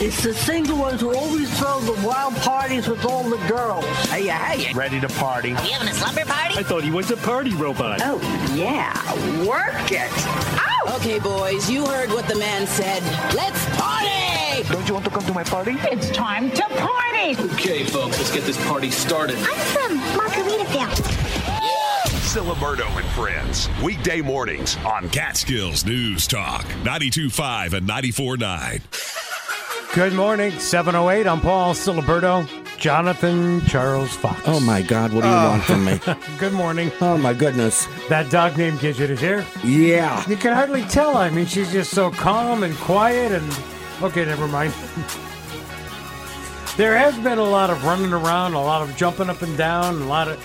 It's the single ones who always throw the wild parties with all the girls. Hey, hey, Ready to party. you having a slumber party? I thought he was a party robot. Oh, yeah. Work it. Ow! Okay, boys, you heard what the man said. Let's party! Don't you want to come to my party? It's time to party! Okay, folks, let's get this party started. I'm from Margaritaville. Ciliberto and Friends. Weekday mornings on Catskills News Talk 92.5 and 94.9. Good morning, 708. I'm Paul Ciliberto, Jonathan Charles Fox. Oh my God! What do you oh. want from me? Good morning. Oh my goodness! That dog named Gidget is here. Yeah. You can hardly tell. I mean, she's just so calm and quiet and. Okay, never mind. there has been a lot of running around, a lot of jumping up and down, a lot of.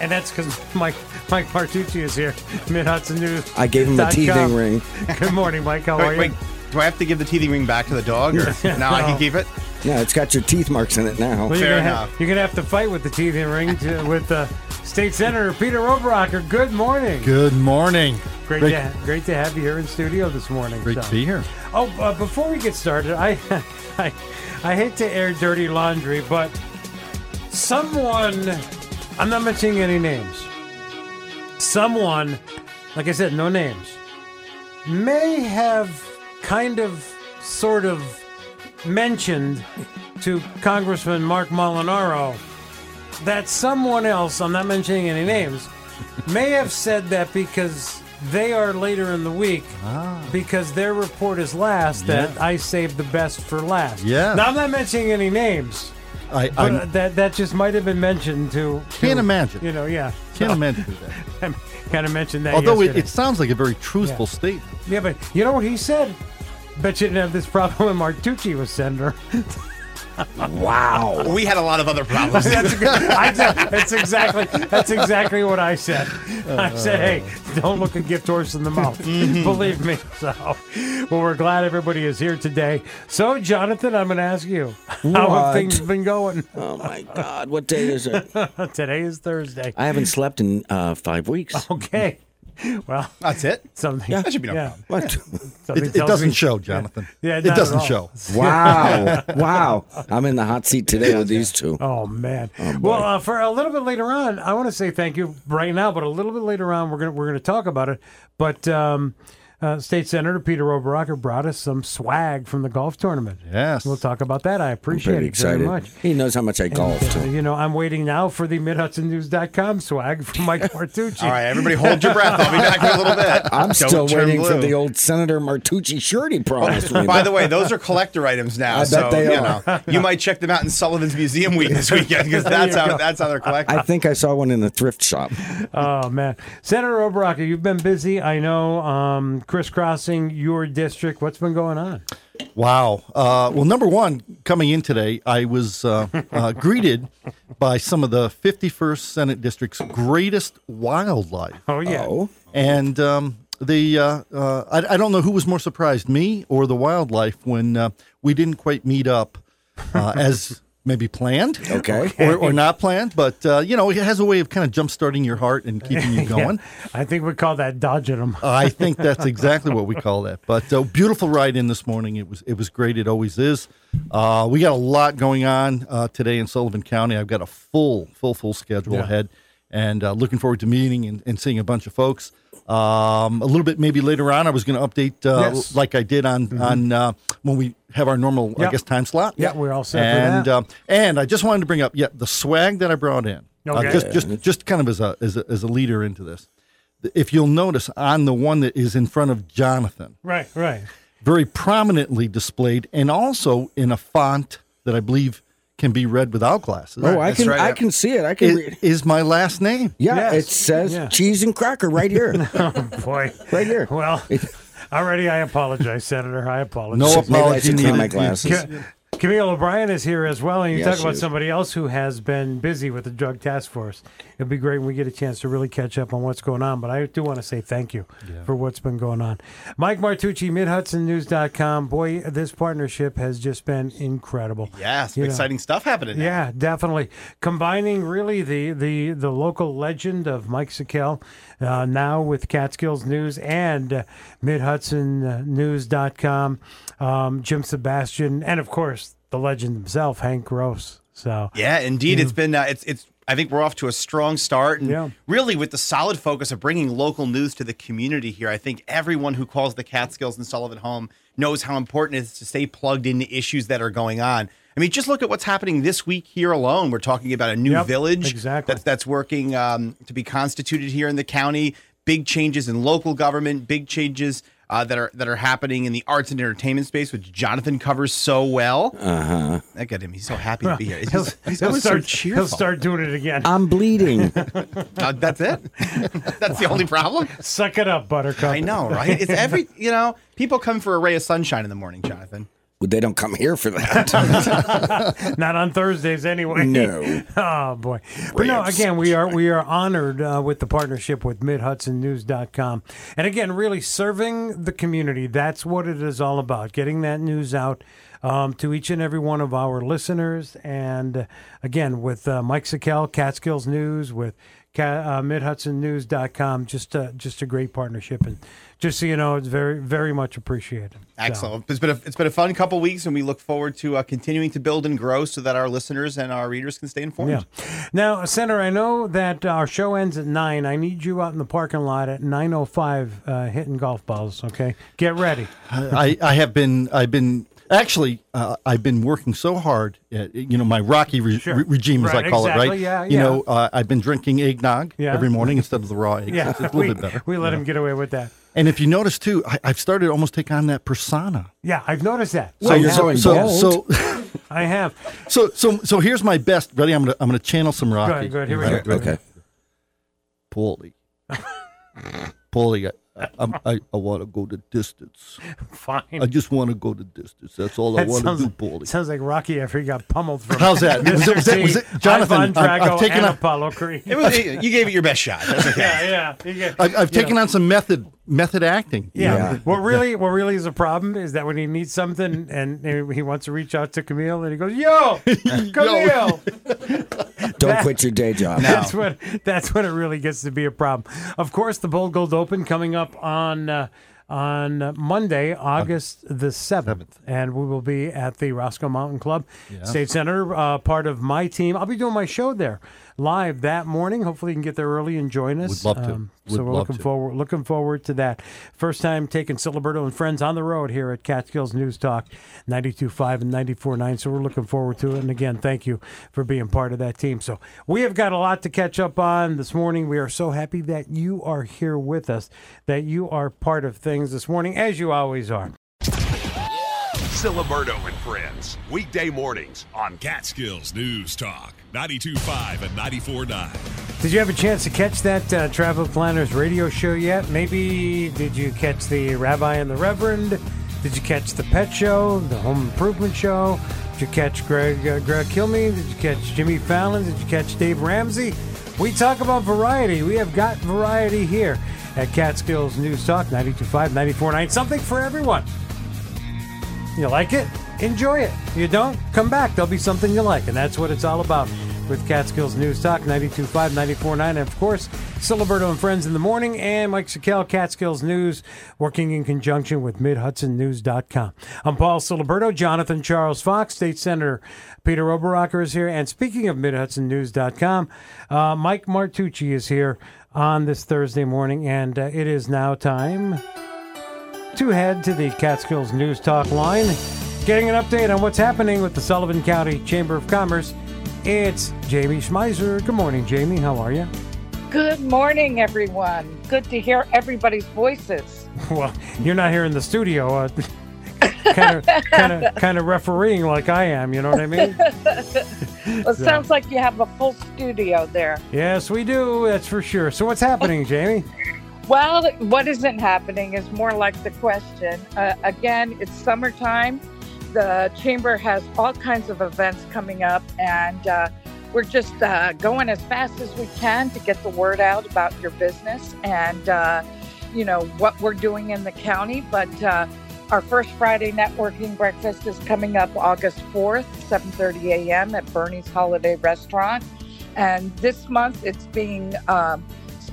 And that's because Mike Mike Martucci is here, Mid Hudson News. I gave him a teething ring. Good morning, Mike. How are Wait, you? wait, do I have to give the teething ring back to the dog, or now I can keep it? Yeah, it's got your teeth marks in it now. Well, you're Fair gonna enough. Have, you're gonna have to fight with the teething ring to, with uh, State Senator Peter Oberacker. Good morning. Good morning. Great, Great, to, great to have you here in studio this morning. great So- to be here. Oh, uh, before we get started, I, I, I hate to air dirty laundry, but someone, I'm not mentioning any names. Someone, like I said, no names, may have kind of, sort of mentioned to Congressman Mark Molinaro that someone else, I'm not mentioning any names, may have said that because they are later in the week, ah. because their report is last, that I saved the best for last. Yes. Now, I'm not mentioning any names, I, but that, that just might have been mentioned to. can't to, imagine. You know, yeah. Can't So, imagine that. kind of mentioned that. Although it, it sounds like a very truthful Yeah. statement. Yeah, but you know what he said? Bet you didn't have this problem when Martucci was senator. Wow. We had a lot of other problems. that's, good. I, that's exactly that's exactly what I said. I said, "Hey, don't look a gift horse in the mouth." Believe me. So, well, we're glad everybody is here today. So, Jonathan, I'm going to ask you, how have things been going? Oh my God! What day is it? Today is Thursday. I haven't slept in uh, five weeks. Okay. Well, That's it. something. Yeah. That should be no Yeah. problem. What? It, it doesn't me- show, Jonathan. Yeah, it doesn't show. Wow! Wow! I'm in the hot seat today with these two. Oh man! boy. well, uh, for a little bit later on, I want to say thank you right now, but a little bit later on, we're gonna we're gonna talk about it. But um, uh, State Senator Peter Oberacker brought us some swag from the golf tournament. Yes. We'll talk about that. I appreciate Pretty it very much. He knows how much I golf Uh, you know, I'm waiting now for the MidHudsonNews.com swag from Mike Martucci. All right, everybody, hold your breath. I'll be back in a little bit. I'm Don't still turn waiting for the old Senator Martucci shirt he promised me. By the way, those are collector items now. I bet so they you are. know, you might check them out in Sullivan's Museum Week this weekend because that's how go. that's how they're collected. I think I saw one in a thrift shop. Oh man, Senator Oberacker, you've been busy. I know, um, crisscrossing your district. What's been going on? Wow. Uh, well, number one, coming in today, I was uh, uh, greeted by some of the 51st Senate District's greatest wildlife. Oh yeah. Oh, And um, the uh, uh, I, I don't know who was more surprised, me or the wildlife, when uh, we didn't quite meet up uh, as maybe planned, Okay. or, or not planned. But uh, you know, it has a way of kind of jump starting your heart and keeping you going. I think we call that dodging them. I think that's exactly what we call that. But uh, beautiful ride in this morning. It was it was great. It always is. Uh, we got a lot going on uh, today in Sullivan County. I've got a full full full schedule Yeah. ahead, and uh, looking forward to meeting and, and seeing a bunch of folks. Um, a little bit maybe later on, I was going to update uh, Yes. like I did on on uh, when we have our normal I guess time slot. Yeah, we're all set for And that. um, and I just wanted to bring up yeah the swag that I brought in. Uh, Okay. just just just kind of as a, as a as a leader into this. If you'll notice on the one that is in front of Jonathan, Right, right. very prominently displayed, and also in a font that I believe can be read without glasses. oh, I That's can right. I can see it. I can It read. is my last name. Yeah, Yes. it says Yeah. cheese and cracker right here. Oh, boy, Right here. Well, already I apologize, Senator. I apologize. No Maybe I apology should clean my needed. glasses. Can, Camille O'Brien is here as well, and you Yes, talk about somebody else who has been busy with the drug task force. It'd be great when we get a chance to really catch up on what's going on. But I do want to say thank you for what's been going on. Mike Martucci, MidHudsonNews.com. Boy, this partnership has just been incredible. Yeah, some You know. exciting stuff happening. now. Yeah, definitely. Combining really the the the local legend of Mike Sakel, uh, now with Catskills News and uh, MidHudsonNews.com, um, Jim Sebastian, and of course the legend himself, Hank Gross. So Yeah, indeed. It's been uh, it's it's. I think we're off to a strong start, and Yeah. really with the solid focus of bringing local news to the community here. I think everyone who calls the Catskills and Sullivan home knows how important it is to stay plugged into issues that are going on. I mean, just look at what's happening this week here alone. We're talking about a new Yep, village exactly. that's that's working um, to be constituted here in the county. Big changes in local government. Big changes. Uh, that are that are happening in the arts and entertainment space, which Jonathan covers so well. Uh huh. Look at him; he's so happy to be here. He's, he'll, he's he'll always start, so cheerful. he'll start doing it again. I'm bleeding. Uh, that's it. that's the only problem. Suck it up, Buttercup. I know, right? It's every you know. People come for a ray of sunshine in the morning, Jonathan. They don't come here for that. Not on Thursdays anyway. No. oh boy. But no, again, we are we are honored uh, with the partnership with MidHudsonNews.com. And again, really serving the community. That's what it is all about. Getting that news out um, to each and every one of our listeners. And uh, again, with uh, Mike Sakel, Catskills News, with uh, MidHudsonNews.com, just uh, just a great partnership. And just so you know, it's very very much appreciated. So- Excellent. It's been a, it's been a fun couple weeks, and we look forward to uh, continuing to build and grow so that our listeners and our readers can stay informed. Yeah. Now, Senator, I know that our show ends at nine. I need you out in the parking lot at nine oh five, uh, hitting golf balls. Okay, get ready. I, I have been I've been actually uh, I've been working so hard. Uh, you know my Rocky re- Sure. re- regime, as Right, I call it, right? yeah, You know uh, I've been drinking eggnog Yeah. every morning instead of the raw eggs. Yeah, it's, it's a we, little bit better. we let him get away with that. And if you notice too, I, I've started to almost take on that persona. Yeah, I've noticed that. So you're so so, involved. so I have. so so so here's my best. Ready? I'm gonna I'm gonna channel some Rocky. ahead, go ahead. Here we Ready? go. okay. Paulie. Paulie, I, I'm- I, I want to go the distance. Fine. I just want to go the distance. That's all I want to sounds, do, Paulie. sounds like Rocky after he got pummeled from. How's that? Was it- was it- was it- Jonathan, Ivan I've- I've taken and a- Apollo Creed. It was, you gave it your best shot. That's okay. yeah, yeah. You get- I've, I've taken know. on some method method acting. Yeah. Yeah. What really, what really is a problem is that when he needs something and he wants to reach out to Camille, and he goes, "Yo, Camille." Don't That- quit your day job. That's what. that's when it really gets to be a problem. Of course, the Bold Gold Open coming up on uh, on Monday, August the seventh, and we will be at the Roscoe Mountain Club State Center. Uh, part of my team. I'll be doing my show there live that morning. Hopefully, you can get there early and join us. Um, Would love to. so Would we're looking to. forward looking forward to that. First time taking Ciliberto and friends on the road here at Catskills News Talk 92.5 and 94.9. So we're looking forward to it. And again, thank you for being part of that team. So we have got a lot to catch up on this morning. We are so happy that you are here with us, that you are part of things this morning, as you always are. Ciliberto and Friends. Weekday mornings on Catskills News Talk 92.5 and 94.9. Did you have a chance to catch that uh, Travel Planners radio show yet? Maybe did you catch the Rabbi and the Reverend? Did you catch the Pet Show, the Home Improvement Show? Did you catch Greg uh, Greg Kilme? Did you catch Jimmy Fallon? Did you catch Dave Ramsey? We talk about variety. We have got variety here at Catskills News Talk 92.5, 94.9. Something for everyone. You like it? Enjoy it. You don't? Come back. There'll be something you like. And that's what it's all about with Catskills News Talk 92.5, 94.9. And of course, Ciliberto and Friends in the morning and Mike Sakel, Catskills News, working in conjunction with MidHudsonNews.com. I'm Paul Ciliberto, Jonathan Charles Fox, State Senator Peter Oberacker is here. And speaking of MidHudsonNews.com, uh, Mike Martucci is here on this Thursday morning. And uh, it is now time to head to the Catskills News Talk line, getting an update on what's happening with the Sullivan County Chamber of Commerce. It's Jaime Schmeiser. Good morning, Jaime. How are you? Good morning, everyone. Good to hear everybody's voices. Well, you're not here in the studio, uh, kind of, kind of, kind of refereeing like I am. You know what I mean? Well, it sounds like you have a full studio there. yes, we do. That's for sure. So, what's happening, Jaime? Well, what isn't happening is more like the question. Uh, again, it's summertime. the chamber has all kinds of events coming up, and uh, we're just uh, going as fast as we can to get the word out about your business and uh, you know what we're doing in the county. But uh, our first Friday networking breakfast is coming up August 4th, 7:30 a.m. at Bernie's Holiday Restaurant, and this month it's being um,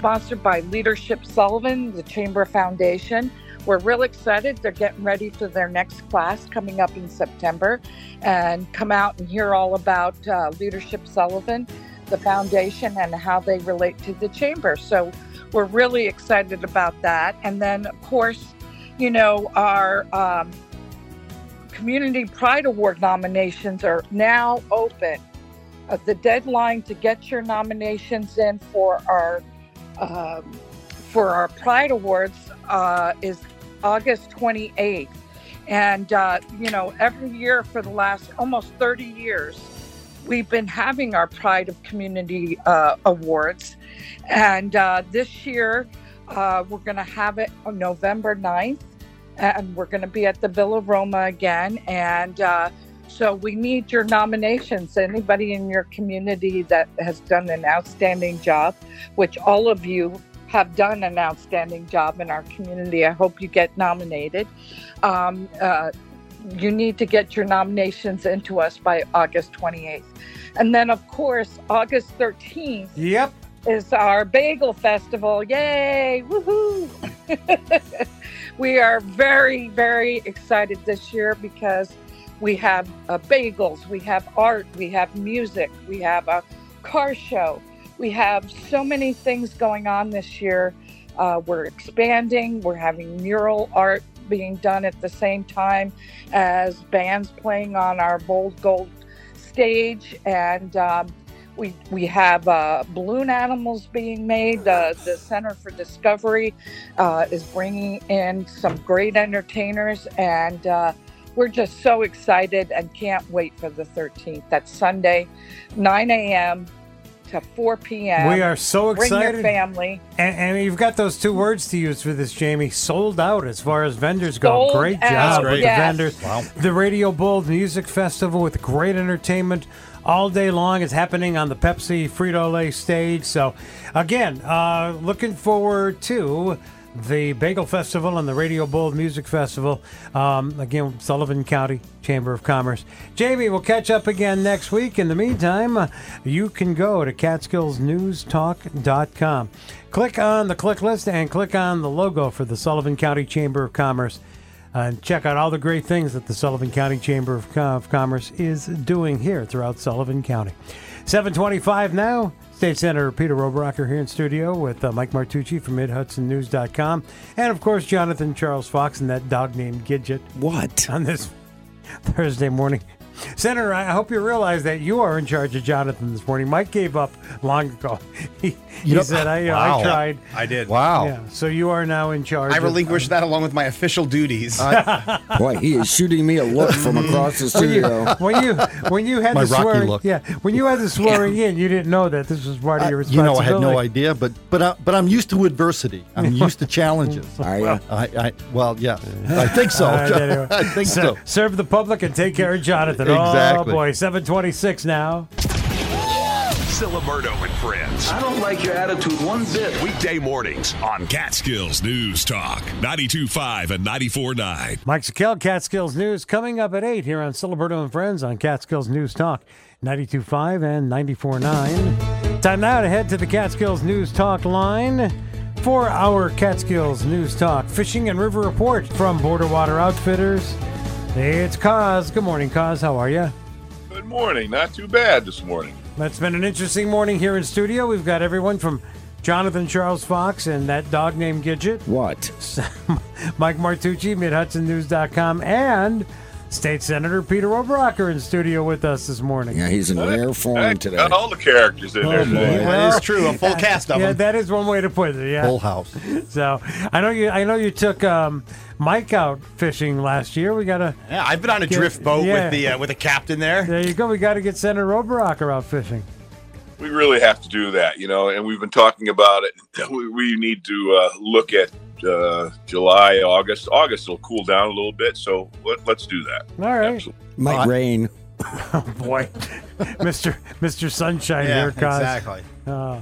sponsored by Leadership Sullivan, the Chamber Foundation. We're real excited. They're getting ready for their next class coming up in September and come out and hear all about uh, Leadership Sullivan, the foundation, and how they relate to the chamber. So we're really excited about that. And then, of course, you know, our um, Community Pride Award nominations are now open. Uh, the deadline to get your nominations in for our um, for our Pride Awards uh, is August 28th. And, uh, you know, every year for the last almost 30 years, we've been having our Pride of Community uh, Awards. And uh, this year, uh, we're going to have it on November 9th. And we're going to be at the Villa Roma again. And uh, so we need your nominations. Anybody in your community that has done an outstanding job, which all of you have done an outstanding job in our community. I hope you get nominated. Um, uh, you need to get your nominations into us by August 28th. And then, of course, August 13th. Yep. Is our bagel festival. Yay! Woohoo! we are very, very excited this year because we have uh, bagels, we have art, we have music, we have a car show. We have so many things going on this year. Uh, we're expanding, we're having mural art being done at the same time as bands playing on our Bold Gold stage. And um, we, we have uh, balloon animals being made. Uh, the Center for Discovery uh, is bringing in some great entertainers. And uh, we're just so excited and can't wait for the 13th. That's Sunday, 9 a.m to 4 p.m. We are so Bring excited. your family. And, and you've got those two words to use for this, Jaime. Sold out as far as vendors go. Sold great out, job with yes. the vendors. Wow. The Radio Bold Music Festival with great entertainment all day long. It's happening on the Pepsi Frito Lay stage. So, again, uh, looking forward to the Bagel Festival and the Radio Bold Music Festival. Um, again, Sullivan County Chamber of Commerce. Jaime, we'll catch up again next week. In the meantime, uh, you can go to CatskillsNewsTalk.com. Click on the click list and click on the logo for the Sullivan County Chamber of Commerce. uh, And check out all the great things that the Sullivan County Chamber of, Com- of Commerce is doing here throughout Sullivan County. 725 now. State Senator Peter Oberacker here in studio with uh, Mike Martucci from MidHudsonNews.com. And, of course, Jonathan Charles Fox and that dog named Gidget. What? On this Thursday morning. Senator, I hope you realize that you are in charge of Jonathan this morning. Mike gave up long ago. He, he Yep. said, I, uh, Wow. I tried. I did. Wow. Yeah, so you are now in charge. I of- relinquished that along with my official duties. Boy, he is shooting me a look from across the when studio. when you when you had My the Rocky swearing, look. yeah, when you had the swearing in, you didn't know that this was part of your you know, I had no idea, but but I, but I'm used to adversity. I'm used to challenges. Are you? I, I well, yeah, I think so. All right, anyway. I think Ser- so. Serve the public and take care of Jonathan. Oh Exactly. boy, seven twenty-six now. Ciliberto and Friends. I don't like your attitude one bit. Weekday mornings on Catskills News Talk 925 and 949. Mike Sakel, Catskills News, coming up at 8 here on Ciliberto and Friends on Catskills News Talk 92.5 and 94.9. Time now to head to the Catskills News Talk line for our Catskills News Talk Fishing and River Report from Border Water Outfitters. Hey, it's Coz. Good morning, Coz. How are you? Good morning. Not too bad this morning. That's been an interesting morning here in studio. We've got everyone from Jonathan Charles Fox and that dog named Gidget. What? Mike Martucci, MidHudsonNews.com, and State Senator Peter Oberacker in studio with us this morning. Yeah, he's in rare form Heck, today. Got all the characters in there Oh, boy. today. that is true. A full cast of yeah, them. that is one way to put it. Yeah. Full house. So I know you. I know you took um, Mike out fishing last year. We gotta. Yeah, I've been on a Get- drift boat yeah. with the uh, with a captain there. There you go. We got to get Senator Oberacker out fishing. We really have to do that, you know, and we've been talking about it. We, we need to uh, look at uh, July, August. August will cool down a little bit, so let, let's do that. All right. Might rain. Oh boy, Mister Mister Sunshine Yeah, here, Coz exactly. Uh,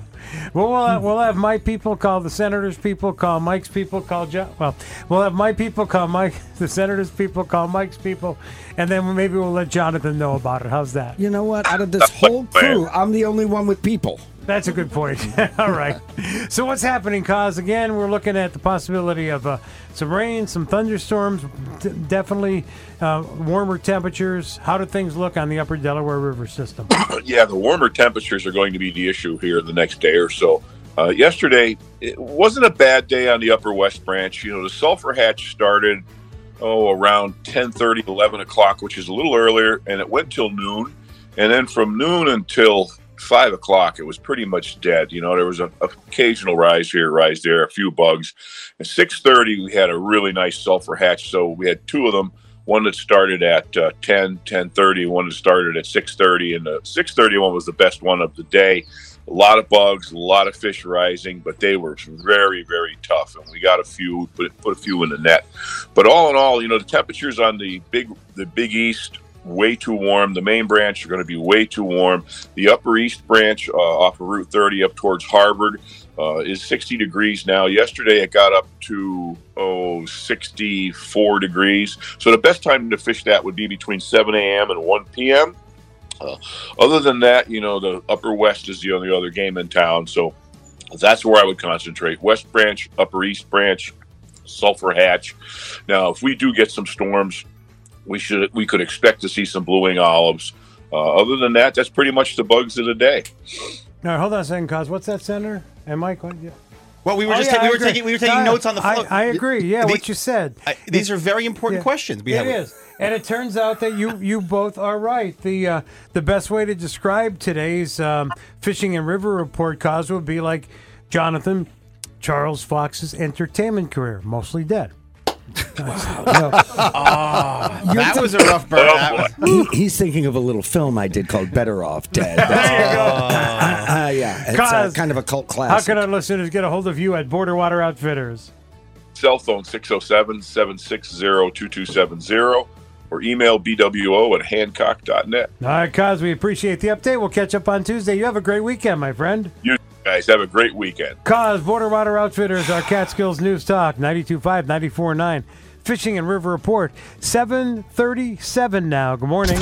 well, we'll have, we'll have my people call the senators' people, call Mike's people, call John. Well, we'll have my people call Mike, the senators' people, call Mike's people, and then maybe we'll let Jonathan know about it. How's that? You know what? Out of this whole crew, I'm the only one with people. That's a good point. All right. So what's happening, Coz? Again, we're looking at the possibility of uh, some rain, some thunderstorms, d- definitely uh, warmer temperatures. How do things look on the upper Delaware River system? yeah, the warmer temperatures are going to be the issue here the next day or so. Uh, yesterday, it wasn't a bad day on the Upper West Branch. You know, the sulfur hatch started oh around 10:30, 11 o'clock, which is a little earlier, and it went till noon. And then from noon until five o'clock, it was pretty much dead. You know, there was an occasional rise here, rise there, a few bugs. At 6:30, we had a really nice sulfur hatch, so we had two of them one that started at uh, 10 10.30 one that started at 6.30 and the 6.30 one was the best one of the day a lot of bugs a lot of fish rising but they were very very tough and we got a few put, put a few in the net but all in all you know the temperatures on the big the big east way too warm the main branch are going to be way too warm the upper east branch uh, off of route 30 up towards harvard uh, is 60 degrees now. Yesterday it got up to oh 64 degrees. So the best time to fish that would be between 7 a.m. and 1 p.m. Uh, other than that, you know, the Upper West is the only other game in town. So that's where I would concentrate. West Branch, Upper East Branch, Sulphur Hatch. Now, if we do get some storms, we should we could expect to see some blue wing olives. Uh, other than that, that's pretty much the bugs of the day. All right, hold on a second, Coz. What's that, Senator? And Mike? What, yeah. Well, we were Oh, just yeah, ta- we I were taking we were taking I- notes on the I- I, agree. Yeah, The- what you said. I- these are very important Yeah. questions. We It have is, and it turns out that you you both are right. The uh, the best way to describe today's um, fishing and river report Coz would be like Jonathan Charles Fox's entertainment career, mostly dead. Ah, that was a rough burn. That was- He, he's thinking of a little film I did called Better Off Dead. That's There you go. Uh, yeah, it's uh, Coz, kind of a cult classic. How can our listeners get a hold of you at Border Water Outfitters? cell phone 607-760-2270 or email bwo at hancock.net. All right, Coz, we appreciate the update. We'll catch up on Tuesday. You have a great weekend, my friend. You guys have a great weekend. Coz Border Water Outfitters, our Catskills News Talk, 92.5, 94.9. Fishing and River Report, 737 now. Good morning.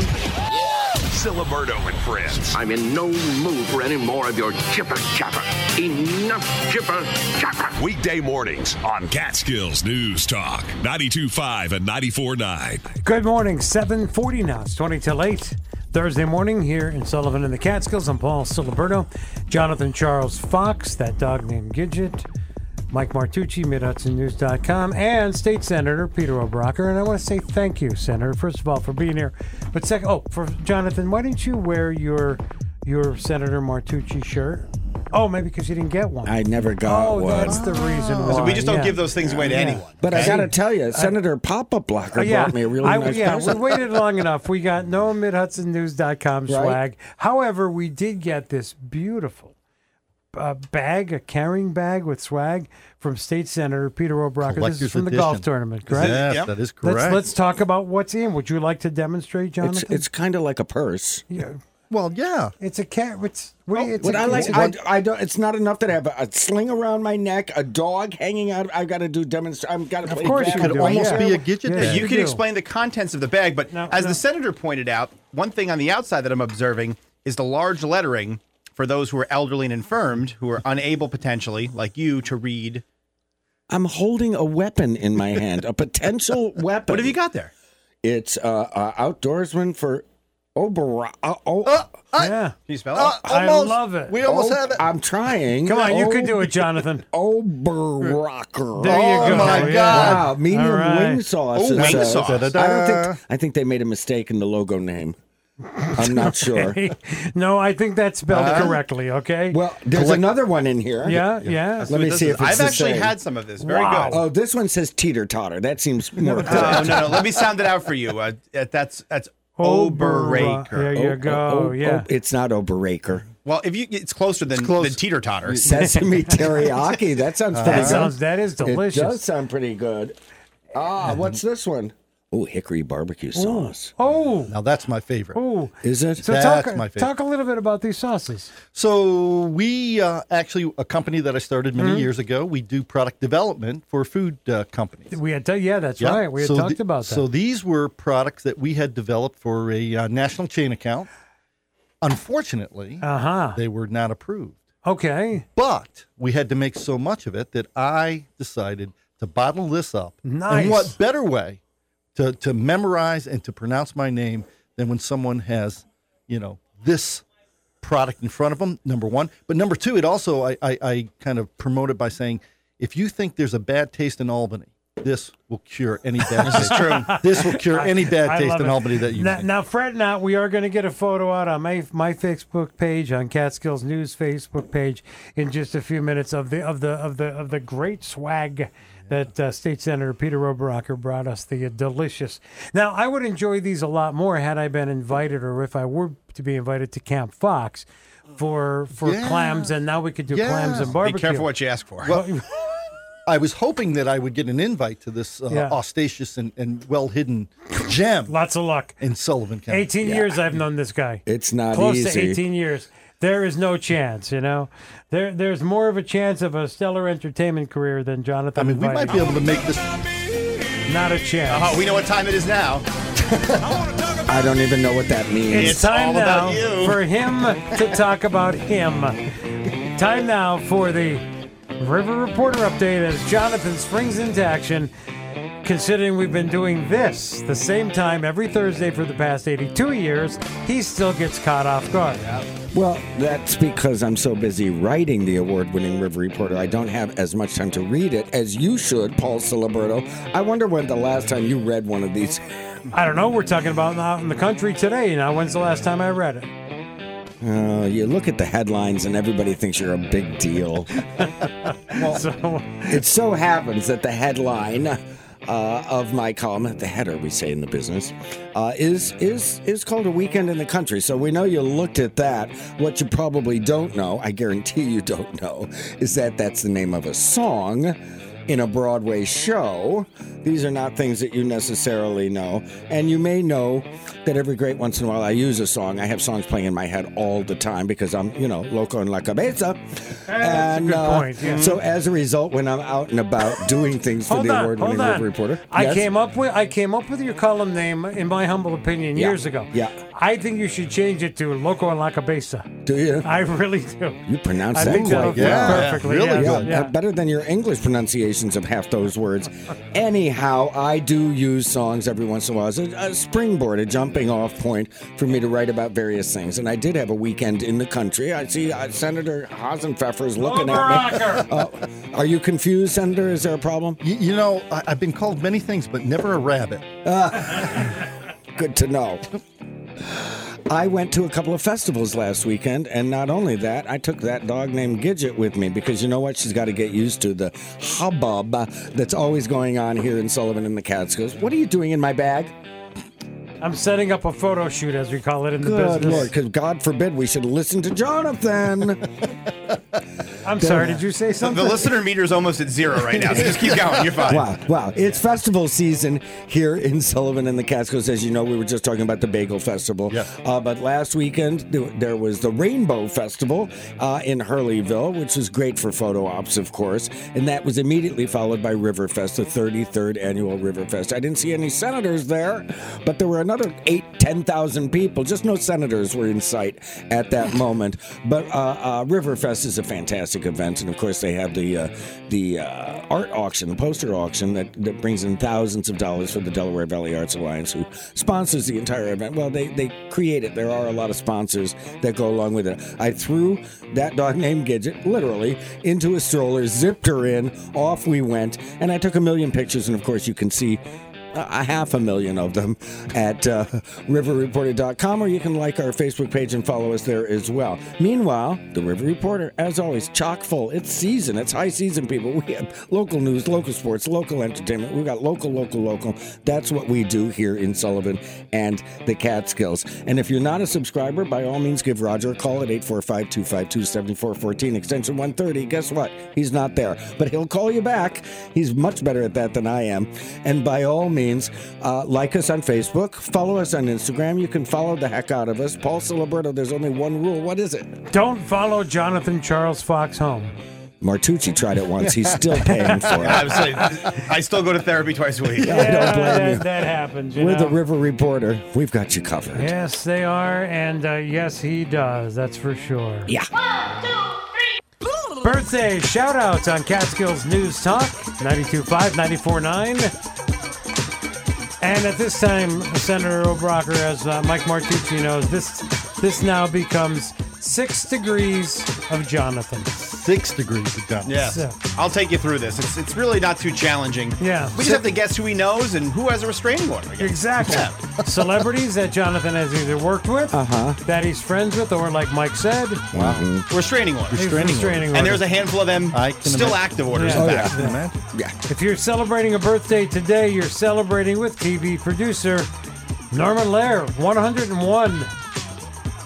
Ciliberto and friends. I'm in no mood for any more of your chipper chapper. Enough chipper chapper. Weekday mornings on Catskills News Talk 92.5 and 94.9. Good morning, 740 now. It's 20 till 8. Thursday morning here in Sullivan and the Catskills. I'm Paul Ciliberto. Jonathan Charles Fox, that dog named Gidget. Mike Martucci, MidHudsonNews.com, and State Senator Peter Oberacker. And I want to say thank you, Senator, first of all, for being here. But second, oh, for Jonathan, why didn't you wear your your Senator Martucci shirt? Oh, maybe because you didn't get one. I never got oh, one. that's the reason why. So we just don't yeah. give those things away to Yeah. anyone. But I got to tell you, Senator Papa Blocker Oh, yeah. brought me a really I- nice yeah, present. we waited long enough. We got no MidHudsonNews.com Right. swag. However, we did get this beautiful uh, bag, a carrying bag with swag from State Senator Peter Oberacker. this is from the golf tournament, correct? Yes, Yep. that is Let's, correct. let's talk about what's in. Would you like to demonstrate, It's, Jonathan? it's kind of like a purse. yeah, well, yeah. it's a cat. It's, what, it's What a, I like, it's a- I, I don't. It's not enough that I have a, a sling around my neck, a dog hanging out. I've got to do demonstrate. I've got to. Of course you Could do, almost yeah. be a gadget. Yeah. there. you You can do. explain the contents of the bag, but No, as no. the senator pointed out, one thing on the outside that I'm observing is the large lettering for those who are elderly and infirmed, who are unable potentially, like you, to read. I'm holding a weapon in my hand, a potential weapon. What have you got there? It's uh, uh, outdoorsman for Oberon. Uh, oh, yeah. Can you spell it? Uh, I almost. love it. We almost oh, have it. I'm trying. Come on, you Oh, could do it, Jonathan. Oberacker. There you Oh, go. my yeah. God. Wow, medium All right. wing sauce. Oh, wing says. sauce. I don't think. I think they made a mistake in the logo name. I'm not sure. no, I think that's spelled correctly. Okay. Well, there's another one in here. yeah, yeah. Let me see is- if it's I've the actually same. had some of this. Very Wow. good. Oh, this one says teeter totter. That seems more. Oh, no, no. Let me sound it out for you. Uh, that's that's Oberaker. There you Oh, go. oh, oh, yeah. oh, it's not Oberaker. Well, if you, it's closer than, close. than teeter totter. Sesame teriyaki. That sounds That pretty good. sounds- that is delicious. It delicious. does sound pretty good. Ah, what's this one? Oh, hickory barbecue sauce. Oh, Now that's my favorite. oh. Is it? So That's talk, my favorite. talk a little bit about these sauces. So we uh, actually a company that I started Mm-hmm. many years ago. We do product development for food uh, companies. We had, to, yeah, that's Yeah. right. We had So talked the- about that. So these were products that we had developed for a uh, national chain account. Unfortunately, uh huh. they were not approved. Okay. But we had to make so much of it that I decided to bottle this up. Nice. And what better way to, to memorize and to pronounce my name than when someone has, you know, this product in front of them, number one. But number two, it also, I, I, I kind of promote it by saying, if you think there's a bad taste in Albany, this will cure any bad This is taste. true. This will cure any bad I taste love in it. Albany that you now, think. now, fret not. We are going to get a photo out on my my Facebook page on Catskills News Facebook page in just a few minutes of the of the of the of the great swag that uh, State Senator Peter Oberacker brought us. The uh, delicious. Now, I would enjoy these a lot more had I been invited, or if I were to be invited to Camp Fox for for Yeah. clams, and now we could do Yeah. clams and Be barbecue. Be careful what you ask for. Well, I was hoping that I would get an invite to this uh, Yeah. auspicious and, and well hidden gem Lots of luck. in Sullivan County. 18 years I've known this guy. It's not Close easy. to 18 years. There is no chance, you know. There, there's more of a chance of a stellar entertainment career than Jonathan. I mean, we might be able to make this. Not a chance. Uh-huh, we know what time it is now. I don't even know what that means. It's, It's time all now about you. for him to talk about him. Time now for the River Reporter update as Jonathan springs into action. Considering we've been doing this the same time every Thursday for the past 82 years, he still gets caught off guard. Well, that's because I'm so busy writing the award winning River Reporter. I don't have as much time to read it as you should, Paul Ciliberto. I wonder when the last time you read one of these. I don't know. We're talking about out in the country today. Now, when's the last time I read it? Uh, you look at the headlines and everybody thinks you're a big deal. so, it so happens that the headline uh, of my column, the header we say in the business, uh, is is is called a weekend in the country. So we know you looked at that. What you probably don't know, I guarantee you don't know, is that that's the name of a song in a Broadway show. These are not things that you necessarily know, and you may know that every great once in a while I use a song. I have songs playing in my head all the time because I'm, you know, loco en la cabeza. That's a good uh, point, yeah. So as a result, when I'm out and about doing things for hold the on, award-winning hold on. River Reporter, I yes? came up with I came up with your column name, in my humble opinion, Yeah, years ago. yeah. I think you should change it to Loco and La Cabeza. Do you? I really do. You pronounce I that think that'll quite fit well. perfectly. really yeah, Yeah, good. yeah. uh, better than your English pronunciations of half those words. Anyhow, I do use songs every once in a while as a, a springboard, a jumping off point for me to write about various things. And I did have a weekend in the country. I see uh, Senator Hasenpfeffer is looking at me. Uh, are you confused, Senator? Is there a problem? You, you know, I, I've been called many things, but never a rabbit. Good to know. I went to a couple of festivals last weekend, and not only that, I took that dog named Gidget with me because you know what? She's got to get used to the hubbub that's always going on here in Sullivan and the Catskills. What are you doing in my bag? I'm setting up a photo shoot, as we call it in the Good business. Lord, because God forbid we should listen to Jonathan. I'm sorry. Did you say something? the listener meter is almost at zero right now, so just keep going. You're fine. Wow, wow. It's festival season here in Sullivan and the Catskills. As you know, we were just talking about the Bagel Festival. Yeah. Uh, but last weekend, there, there was the Rainbow Festival uh, in Hurleyville, which was great for photo ops, of course. And that was immediately followed by Riverfest, the 33rd annual Riverfest. I didn't see any senators there, but there were another eight, 10,000 people. Just no senators were in sight at that moment. But uh, uh, Riverfest is a fantastic event. And of course, they have the, uh, the uh, art auction, the poster auction that, that brings in thousands of dollars for the Delaware Valley Arts Alliance, who sponsors the entire event. Well, they, they create it. There are a lot of sponsors that go along with it. I threw that dog named Gidget, literally, into a stroller, zipped her in, off we went, and I took a million pictures. And of course, you can see a half a million of them at uh, riverreporter.com, or you can like our Facebook page and follow us there as well. Meanwhile, the River Reporter, as always, chock full. It's season. It's high season, people. We have local news, local sports, local entertainment. We've got local, local, local. That's what we do here in Sullivan and the Catskills. And if you're not a subscriber, by all means, give Roger a call at 845 252 7414, extension 130. Guess what? He's not there, but he'll call you back. He's much better at that than I am. And by all means, uh, like us on Facebook, follow us on Instagram. You can follow the heck out of us. Paul Ciliberto, there's only one rule. What is it? Don't follow Jonathan Charles Fox home. Martucci tried it once. He's still paying for it. I, was saying, I still go to therapy twice a week. I don't blame you. that, that happens. You We're know? the River Reporter. We've got you covered. Yes, they are, and uh, yes, he does. That's for sure. Yeah. Birthday shout outs on Catskills News Talk 925 949. And at this time, Senator Oberacker, as uh, Mike Martucci knows, this this now becomes six degrees of Jonathan. Six degrees of Jonathan. Yeah, So- I'll take you through this. It's it's really not too challenging. Yeah. we just have to guess who he knows and who has a restraining order. I guess. Exactly. Yeah. Celebrities that Jonathan has either worked with, Uh-huh. that he's friends with, or like Mike said, Mhm. Restraining order. Restraining Restraining order. And there's a handful of them I can still imagine. active orders. Yeah. in Oh, fact. Can you imagine? Yeah. If you're celebrating a birthday today, you're celebrating with TV producer Norman Lear, 101.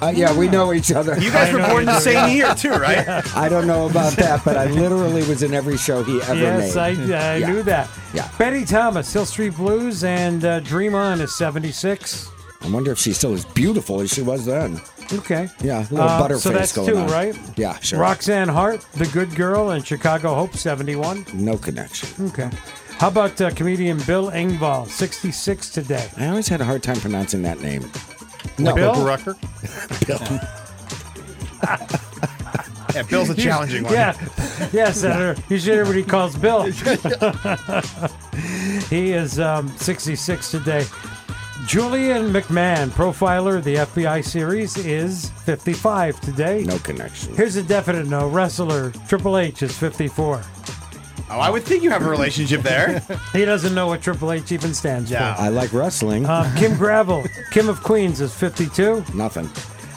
Uh, yeah, we know each other. You guys I were know born you the do, same yeah. year too, right? I don't know about that, but I literally was in every show he ever made. yes, I, made. I Yeah. knew that. Yeah. Betty Thomas, Hill Street Blues, and uh, Dream On is 76. I wonder if she's still as beautiful as she was then. Okay. Yeah, a little Uh, butterface so that's going two, on. right? Yeah, sure. Roxanne Hart, The Good Girl, and Chicago Hope, 71. No connection. Okay. How about uh, comedian Bill Engvall, 66 today? I always had a hard time pronouncing that name. No. Bill? Rucker. Bill. Yeah, Bill's a challenging one. Yeah, yeah, Senator. You should hear what he calls Bill. he is um, 66 today. Julian McMahon, profiler of the FBI series, is 55 today. No connection. Here's a definite no. Wrestler Triple H is 54. Oh, I would think you have a relationship there. He doesn't know what Triple H even stands Yeah. for. I like wrestling. Um, Kim Gravel, Kim of Queens, is 52. Nothing.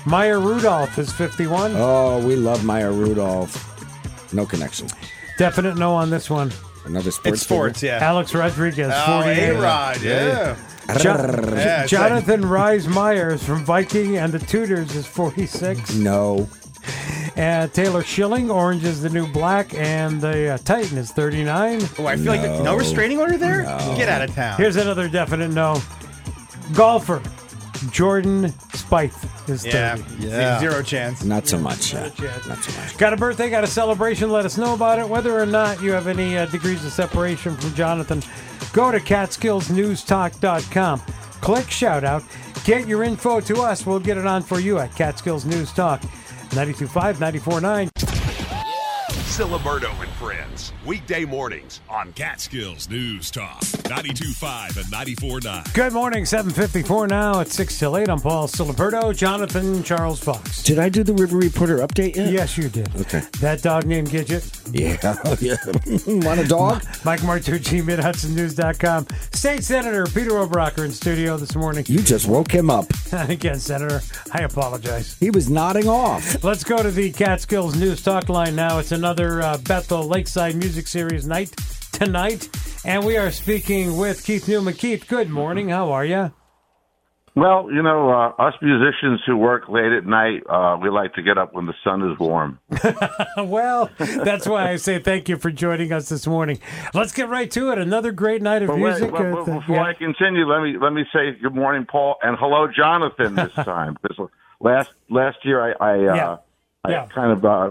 Maya Rudolph is 51. Oh, we love Maya Rudolph. No connection. Definite no on this one. Another sports. it's sports, yeah. Alex Rodriguez, Oh, 48. A-Rod, yeah. Jo- Yeah, it's Jonathan Rhys Meyers from Viking and the Tudors is 46. No. And Taylor Schilling, Orange is the New Black, and the uh, Titan is 39. Oh, I feel like the, no restraining order there. Get out of town. Here's another definite no. Golfer Jordan Spieth is 30. yeah, Yeah. zero chance. Not so much. Not a chance. Not so much. Got a birthday, got a celebration, let us know about it. Whether or not you have any uh, degrees of separation from Jonathan, go to catskillsnewstalk.com. Click shout out, get your info to us. We'll get it on for you at Catskills News Talk 925 949. Ciliberto and Friends. Weekday mornings on Catskills News Talk. 92.5 and 94.9. Good morning, 754 now. It's 6 till 8. I'm Paul Ciliberto, Jonathan Charles Fox. Did I do the River Reporter update yet? Yes, you did. Okay. That dog named Gidget. Yeah. Oh, yeah. Want a dog? Mike Martucci, MidHudsonNews.com. State Senator Peter Oberacker in studio this morning. You just woke him up. Again, Senator, I apologize. He was nodding off. Let's go to the Catskills News Talk line now. It's another uh, Bethel Lakeside Music Series night tonight, and we are speaking with Keith Newman. Keith, good morning. How are you? Well, you know, uh, us musicians who work late at night, uh, we like to get up when the sun is warm. well, that's why I say thank you for joining us this morning. Let's get right to it. Another great night of But wait, music. but- uh, but th- before yeah. I continue, let me let me say good morning, Paul, and hello, Jonathan. This time, because last last year I I, uh, Yeah. I Yeah. kind of uh,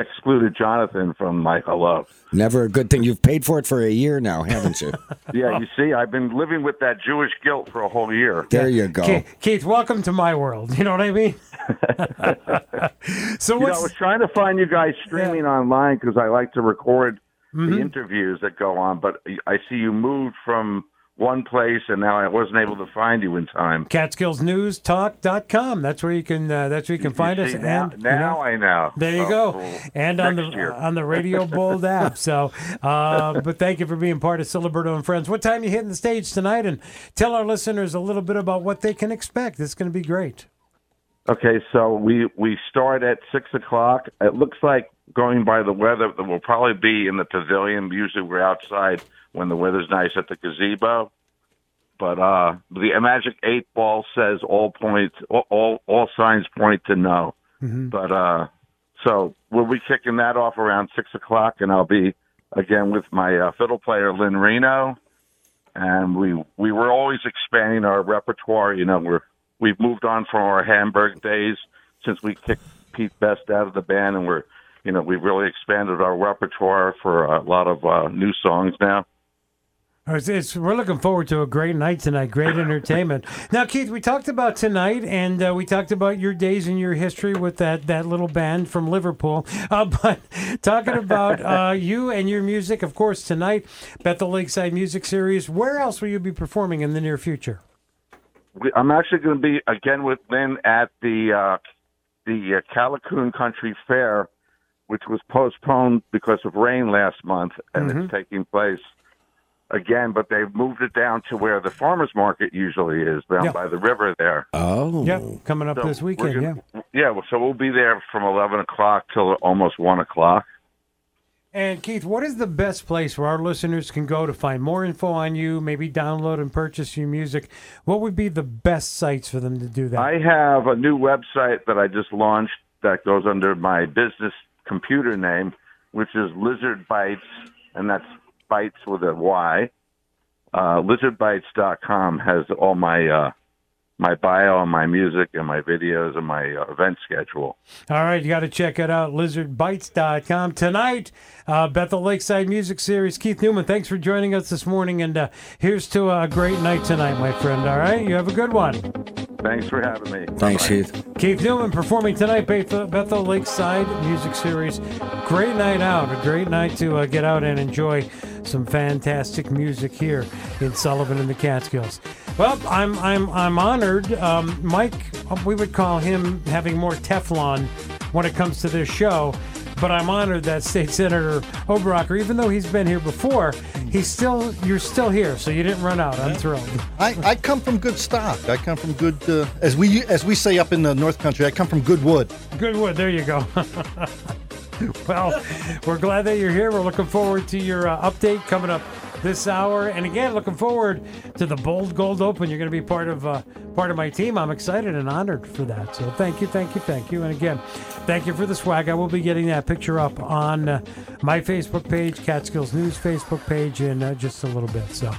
excluded Jonathan from my hello. Never a good thing. You've paid for it for a year now, haven't you? Yeah, you see, I've been living with that Jewish guilt for a whole year. There you go. Keith, Keith, welcome to my world. You know what I mean? so You know, I was trying to find you guys streaming online because I like to record Mm-hmm. the interviews that go on, but I see you moved from one place, and now I wasn't able to find you in time. CatskillsNewsTalk.com. That's where you can. Uh, that's where you can find See, us. now, and now you know, I know. There you Oh, go, cool. and on the year. on the Radio Bold app. So, uh, but thank you for being part of Ciliberto and Friends. What time you hitting the stage tonight? And tell our listeners a little bit about what they can expect. It's going to be great. Okay, so we we start at six o'clock. It looks like going by the weather that we'll probably be in the pavilion. Usually we're outside when the weather's nice at the gazebo. But uh the Magic Eight Ball says all points, all all, all signs point to no. But uh so we'll be kicking that off around six o'clock, and I'll be again with my uh, fiddle player Lynn Reno, and we we were always expanding our repertoire. You know, we're we've moved on from our Hamburg days since we kicked Pete Best out of the band, and we're you know we've really expanded our repertoire for a lot of uh, new songs now. It's, it's, we're looking forward to a great night tonight, great entertainment. Now, Keith, we talked about tonight, and uh, we talked about your days and your history with that, that little band from Liverpool. Uh, but talking about uh, you and your music, of course, tonight, Bethel Lakeside Music Series. Where else will you be performing in the near future? I'm actually going to be again with Lynn at the uh, the uh, Callicoon Country Fair, which was postponed because of rain last month, and it's taking place again. But they've moved it down to where the farmers market usually is, down Yeah. by the river there. Oh, yeah, coming up So this weekend, yeah. gonna- yeah. well, So we'll be there from 11 o'clock till almost one o'clock. And Keith, what is the best place where our listeners can go to find more info on you, maybe download and purchase your music? What would be the best sites for them to do that? I have a new website that I just launched that goes under my business computer name, which is Lizard Bites, and that's bites with a Y. Uh, lizardbites.com has all my uh, my bio and my music and my videos and my uh, event schedule. All right, you got to check it out, lizardbites.com. Tonight, uh, Bethel Lakeside Music Series. Keith Newman, thanks for joining us this morning, and uh, here's to a great night tonight, my friend. All right, you have a good one. Thanks for having me. Thanks, Bye-bye. Keith. Keith Newman performing tonight, Bethel, Bethel Lakeside Music Series. Great night out, a great night to uh, get out and enjoy some fantastic music here in Sullivan and the Catskills. Well, I'm I'm I'm honored. Um, Mike, we would call him having more Teflon when it comes to this show. But I'm honored that State Senator Oberacker, even though he's been here before, he's still you're still here, so you didn't run out. I'm thrilled. I, I come from good stock. I come from good, uh, as we as we say up in the North Country. I come from good wood. Goodwood, there you go. well, we're glad that you're here. We're looking forward to your uh, update coming up this hour, and again, looking forward to the Bold Gold Open. You're going to be part of uh, part of my team. I'm excited and honored for that. So thank you, thank you, thank you, and again, thank you for the swag. I will be getting that picture up on uh, my Facebook page, Catskills News Facebook page, in uh, just a little bit. So.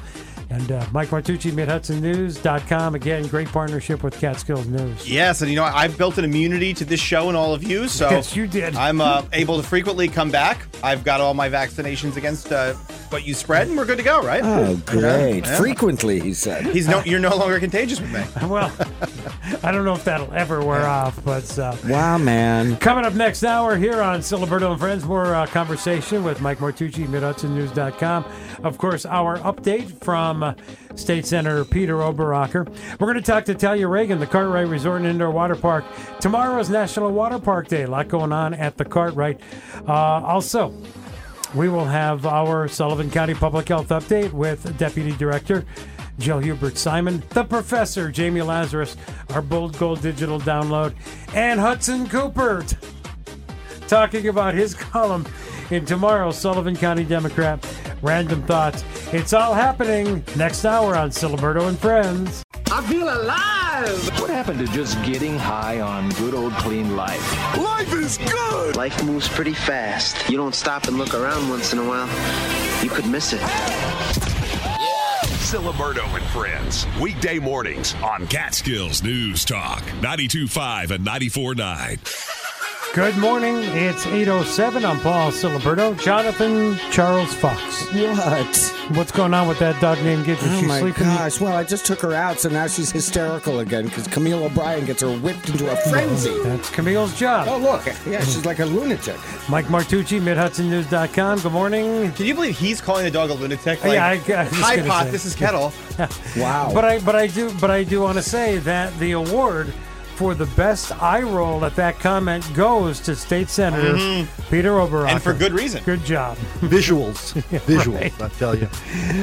And uh, Mike Martucci, MidHudsonNews.com. Again, great partnership with Catskills News. Yes, and you know I've built an immunity to this show and all of you, so Yes, you did. I'm uh, able to frequently come back. I've got all my vaccinations against uh, what you spread, and we're good to go, right? Oh, great. Yeah. Frequently, he said. He's no, you're no longer contagious with me. Well, I don't know if that'll ever wear off, but uh, Wow, man. coming up next hour here on Ciliberto and Friends, more uh, conversation with Mike Martucci, MidHudsonNews.com. Of course, our update from uh, State Senator Peter Oberacker. We're going to talk to Talya Regan, the Cartwright Resort and Indoor Water Park. Tomorrow's National Water Park Day. A lot going on at the Cartwright. Uh, also, we will have our Sullivan County Public Health update with Deputy Director Jill Hubert Simon, the Professor Jamie Lazarus, our Bold Gold digital download, and Hudson Cooper talking about his column in tomorrow's Sullivan County Democrat Random Thoughts. It's all happening next hour on Ciliberto and Friends. I feel alive. What happened to just getting high on good old clean life? Life is good. Life moves pretty fast. You don't stop and look around once in a while, you could miss it. Ciliberto and Friends. Weekday mornings on Catskills News Talk. 92.5 and 94.9. Good morning. It's 8.07. I'm Paul Ciliberto. Jonathan Charles Fox. What? What's going on with that dog named Gidget? Oh She's my sleeping. gosh! Well, I just took her out, so now she's hysterical again because Camille O'Brien gets her whipped into a frenzy. That's Camille's job. Oh look, yeah, she's like a lunatic. Mike Martucci, MidHudsonNews.com. Good morning. Can you believe he's calling the dog a lunatic? Yeah, I- I was hi pot, say. this is Kettle. Wow. But I but I do but I do want to say that the award for the best eye roll at that comment goes to State Senator Mhm. Peter Oberon. And for good reason. Good job. Visuals, visuals. right. I tell you,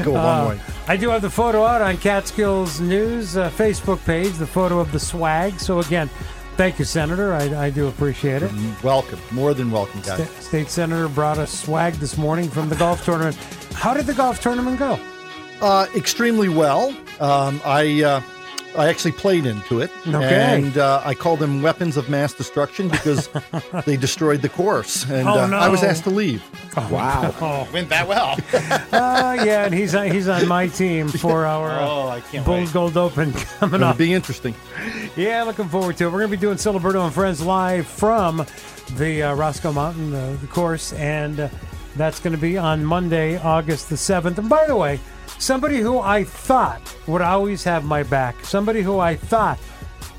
go a Uh, way. I do have the photo out on Catskills News uh, Facebook page, the photo of the swag. So again, thank you, Senator. I, I do appreciate it. Welcome, more than welcome, guys. Sta- State Senator brought us swag this morning from the golf tournament. How did the golf tournament go? Uh, extremely well. Um, I uh, I actually played into it, Okay. and uh, I call them weapons of mass destruction because they destroyed the course, and Oh, uh, I was asked to leave. Oh, Wow. Oh, Went that well. uh, yeah, and he's on, he's on my team for our uh, Oh, I can't Bull wait. Gold Open coming It'll up. be interesting. Yeah, looking forward to it. We're going to be doing Ciliberto and Friends live from the uh, Roscoe Mountain, uh, the course, and uh, that's going to be on Monday, August the 7th. And by the way, somebody who I thought would always have my back, somebody who I thought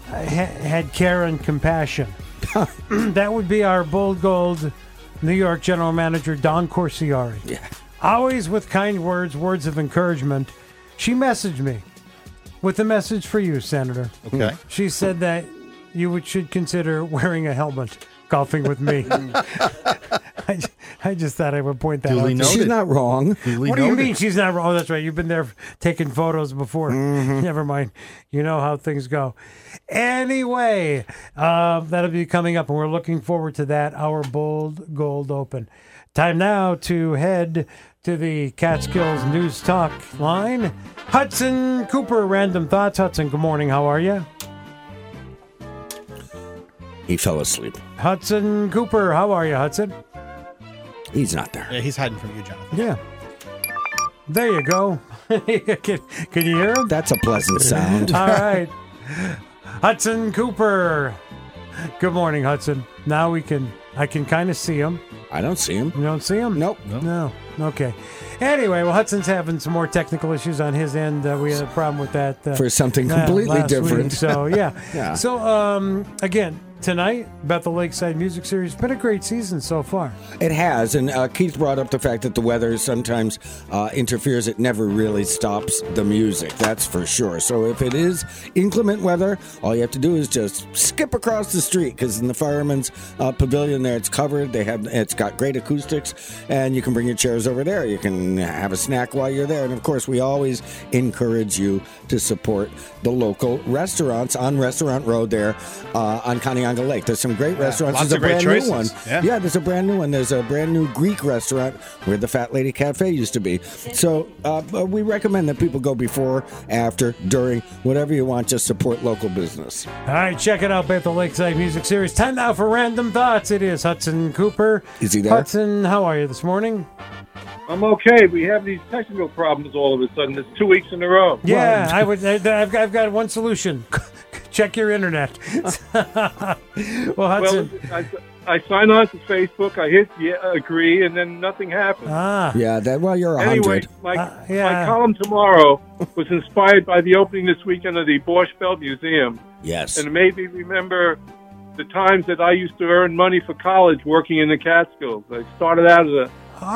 uh, ha- had care and compassion, that would be our Bold Gold New York General Manager, Don Corsiari. Yeah. Always with kind words, words of encouragement. She messaged me with a message for you, Senator. Okay. She said that you would, should consider wearing a helmet golfing with me. I, ju- I just thought I would point that Duly out. noted. She's not wrong. Duly What do you noted. mean she's not wrong? Oh, that's right. You've been there taking photos before. Never mind. You know how things go. Anyway, uh, that'll be coming up, and we're looking forward to that. Our Bold Gold Open. Time now to head to the Catskills News Talk line. Hudson Cooper, Random Thoughts. Hudson, good morning. How are you? He fell asleep. Hudson Cooper, how are you, Hudson? He's not there. Yeah, he's hiding from you, Jonathan. Yeah. There you go. can, can you hear him? That's a pleasant sound. All right. Hudson Cooper. Good morning, Hudson. Now we can, I can kind of see him. I don't see him. You don't see him? Nope. No. Okay. Anyway, well, Hudson's having some more technical issues on his end. Uh, we had a problem with that uh, For something uh, completely last week. different. So yeah. Yeah. So um, again, tonight, about the Lakeside Music Series. It's Been a great season so far. It has, and uh, Keith brought up the fact that the weather sometimes uh, interferes. It never really stops the music, that's for sure. So if it is inclement weather, all you have to do is just skip across the street because in the fireman's uh, pavilion there, it's covered. They have it's got great acoustics, and you can bring your chairs over there. You can have a snack while you're there, and of course, we always encourage you to support the local restaurants on Restaurant Road there uh, on Kauneonga Lake. There's some great restaurants. lots There's a of great brand new one. Yeah. yeah, there's a brand new one. There's a brand new Greek restaurant where the Fat Lady Cafe used to be. So uh, we recommend that people go before, after, during, whatever you want. Just support local business. All right, check it out, Bethel Lakeside Music Series. Time now for Random Thoughts. It is Hudson Cooper. Is he there? Hudson, how are you this morning? I'm okay. We have these technical problems all of a sudden. It's two weeks in a row. Yeah, I would. I've, got, I've got one solution. Check your internet. well, Well, Hudson. I, I sign on to Facebook. I hit yeah, agree, and then nothing happens. ah, Yeah, that well, you're a Anyway, hundred. my, Uh, yeah. my column tomorrow was inspired by the opening this weekend of the Borscht Museum, Yes. and it made me remember the times that I used to earn money for college working in the Catskills. I started out as a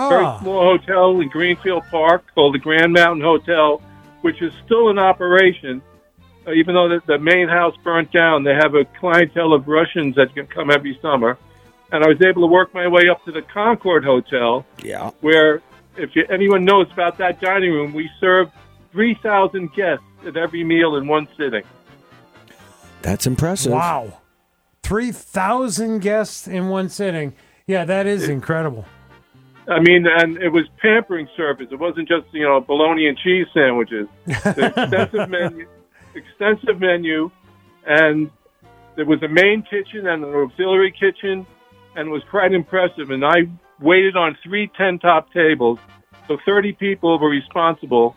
very ah, small hotel in Greenfield Park called the Grand Mountain Hotel, which is still in operation. Uh, even though the, the main house burnt down, they have a clientele of Russians that can come every summer. And I was able to work my way up to the Concord Hotel, Yeah. where, if you, anyone knows about that dining room, we served 3,000 guests at every meal in one sitting. That's impressive. wow. 3,000 guests in one sitting. Yeah, that is incredible. I mean, and it was pampering service. It wasn't just you know bologna and cheese sandwiches. The extensive menu, extensive menu, and there was a main kitchen and an auxiliary kitchen, and it was quite impressive. And I waited on three ten top tables, so thirty people were responsible,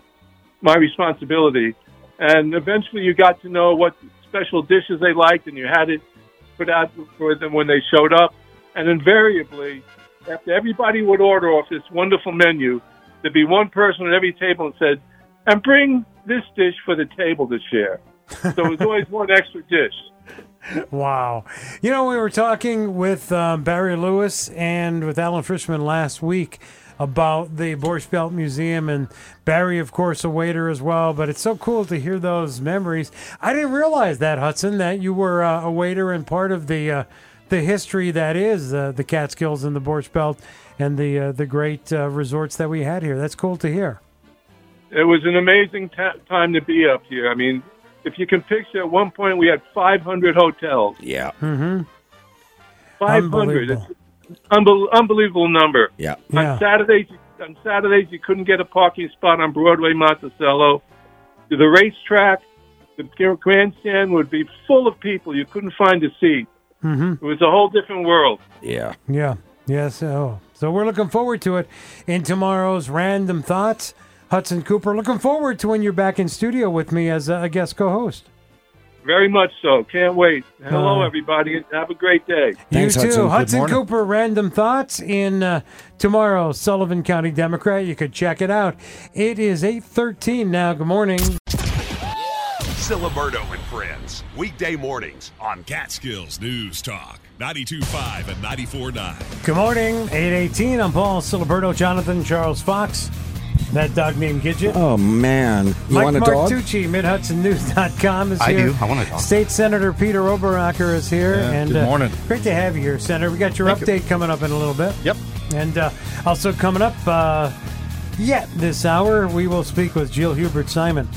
my responsibility. And eventually, you got to know what special dishes they liked, and you had it put out for them when they showed up. And invariably, after everybody would order off this wonderful menu, there'd be one person at every table and said, "And bring this dish for the table to share." So was always one extra dish. Wow. You know, we were talking with um, Barry Lewis and with Alan Frischman last week about the Borscht Belt Museum, and Barry, of course, a waiter as well. But it's so cool to hear those memories. I didn't realize that, Hudson, that you were uh, a waiter and part of the uh, the history that is uh, the Catskills and the Borscht Belt and the uh, the great uh, resorts that we had here. That's cool to hear. It was an amazing ta time to be up here. I mean, if you can picture, at one point we had 500 hotels. Yeah. Mm-hmm. 500. It's an unbel- unbelievable number. Yeah. Yeah. On Saturdays, on Saturdays you couldn't get a parking spot on Broadway, Monticello. To the racetrack, the grandstand would be full of people. You couldn't find a seat. Mm-hmm. It was a whole different world. Yeah. Yeah. Yeah. So, so we're looking forward to it in tomorrow's Random Thoughts. Hudson Cooper, looking forward to when you're back in studio with me as a, a guest co-host. Very much so. Can't wait. Hello, Uh, everybody. Have a great day. you too. Hudson, Cooper, Random Thoughts in uh, tomorrow's Sullivan County Democrat. You could check it out. It is 8.13 now. Good morning. Ciliberto and Friends. Weekday mornings on Catskills News Talk. 92.5 and 94.9. Good morning. 8.18. I'm Paul Ciliberto, Jonathan Charles Fox. That dog named Gidget. Oh man, you Mike want a dog? Martucci, MidHudsonNews.com is here. I here. do. I want a dog. State Senator Peter Oberacker is here. Yeah, and good uh, morning. great to have you here, Senator. We got your Thank you. update coming up in a little bit. Yep. And uh, also coming up, uh, yet this hour, we will speak with Jill Hubert Simon.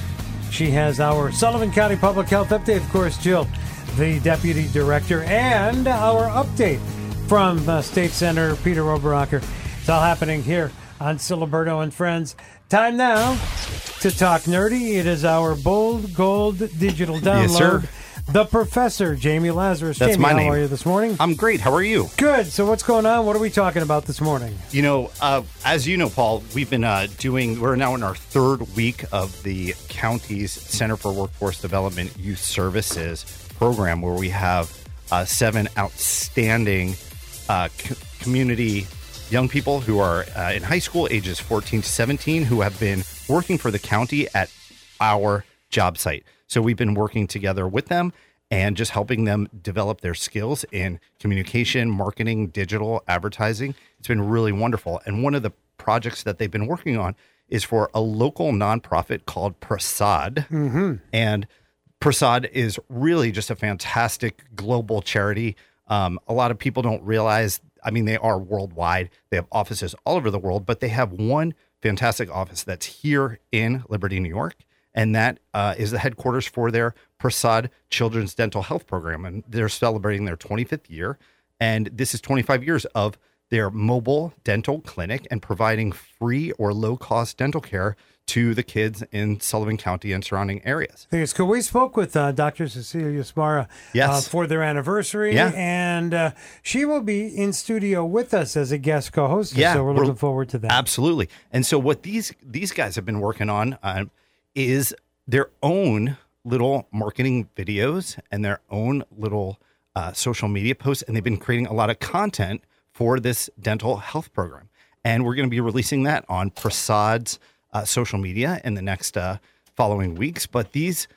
She has our Sullivan County Public Health update. Of course, Jill, the Deputy Director, and our update from uh, State Senator Peter Oberacker. It's all happening here on Ciliberto and Friends. Time now to talk nerdy. It is our bold gold digital download. Yes, sir. The Professor, Jamie Lazarus. That's Jamie, my how are you this morning? I'm great. How are you? Good. So what's going on? What are we talking about this morning? You know, uh, as you know, Paul, we've been uh, doing, we're now in our third week of the county's Center for Workforce Development Youth Services program, where we have uh, seven outstanding uh, co- community young people who are uh, in high school, ages 14 to 17, who have been working for the county at our job site. So we've been working together with them and just helping them develop their skills in communication, marketing, digital advertising. It's been really wonderful. And one of the projects that they've been working on is for a local nonprofit called Prasad. Mm-hmm. And Prasad is really just a fantastic global charity. Um, a lot of people don't realize, I mean, they are worldwide. They have offices all over the world, but they have one fantastic office that's here in Liberty, New York. And that uh, is the headquarters for their Prasad Children's Dental Health Program. And they're celebrating their 25th year. And this is 25 years of their mobile dental clinic and providing free or low cost dental care to the kids in Sullivan County and surrounding areas. I think it's cool. We spoke with uh, Dr. Cecilia Sbarra Yes. uh, for their anniversary, Yeah. and uh, she will be in studio with us as a guest co-host. Yeah, so we're, we're- looking forward to that. Absolutely. And so what these these guys have been working on um, is their own little marketing videos and their own little uh, social media posts, and they've been creating a lot of content for this dental health program. And we're going to be releasing that on Prasad's uh, social media in the next uh, following weeks. But these,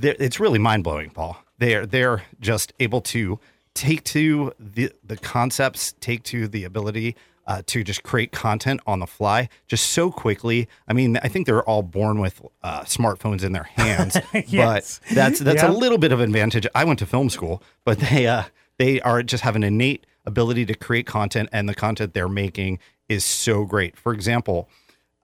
it's really mind blowing, Paul. They're they're just able to take to the the concepts, take to the ability uh, to just create content on the fly, just so quickly. I mean, I think they're all born with uh, smartphones in their hands, Yes. but that's that's Yeah. a little bit of advantage. I went to film school, but they uh, they are just have an innate ability to create content, and the content they're making is so great. For example,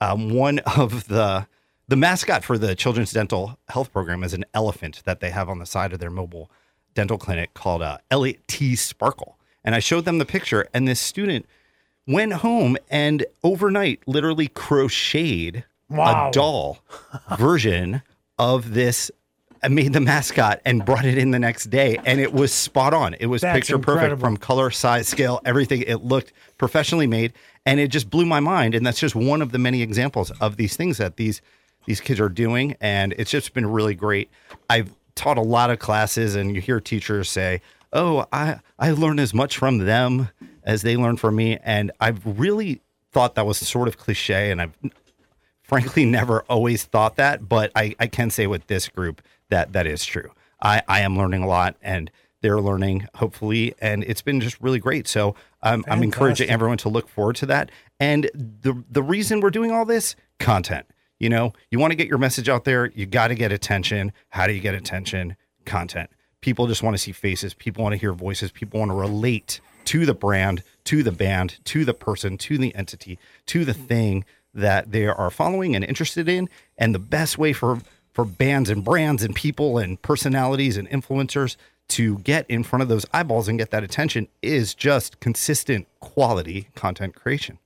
um, one of the the mascot for the children's dental health program is an elephant that they have on the side of their mobile dental clinic called uh, Elliot T Sparkle. And I showed them the picture, and this student went home and overnight literally crocheted Wow. a doll version of this. I made the mascot and brought it in the next day, and it was spot on. It was That's picture perfect from color, size, scale, everything. It looked professionally made, and it just blew my mind. And that's just one of the many examples of these things that these these kids are doing, and it's just been really great. I've taught a lot of classes, and you hear teachers say, "Oh, I I learn as much from them as they learn from me," and I've really thought that was sort of cliche, and I've frankly never always thought that, but I, I can say with this group that that is true. I, I am learning a lot and they're learning hopefully and it's been just really great. So um, i'm encouraging everyone to look forward to that. And the the reason we're doing all this content. You know you want to get your message out there you got to get attention. How do you get attention? Content. People just want to see faces people want to hear voices people want to relate to the brand to the band to the person to the entity to the thing that they are following and interested in. And the best way for for bands and brands and people and personalities and influencers to get in front of those eyeballs and get that attention is just consistent quality content creation.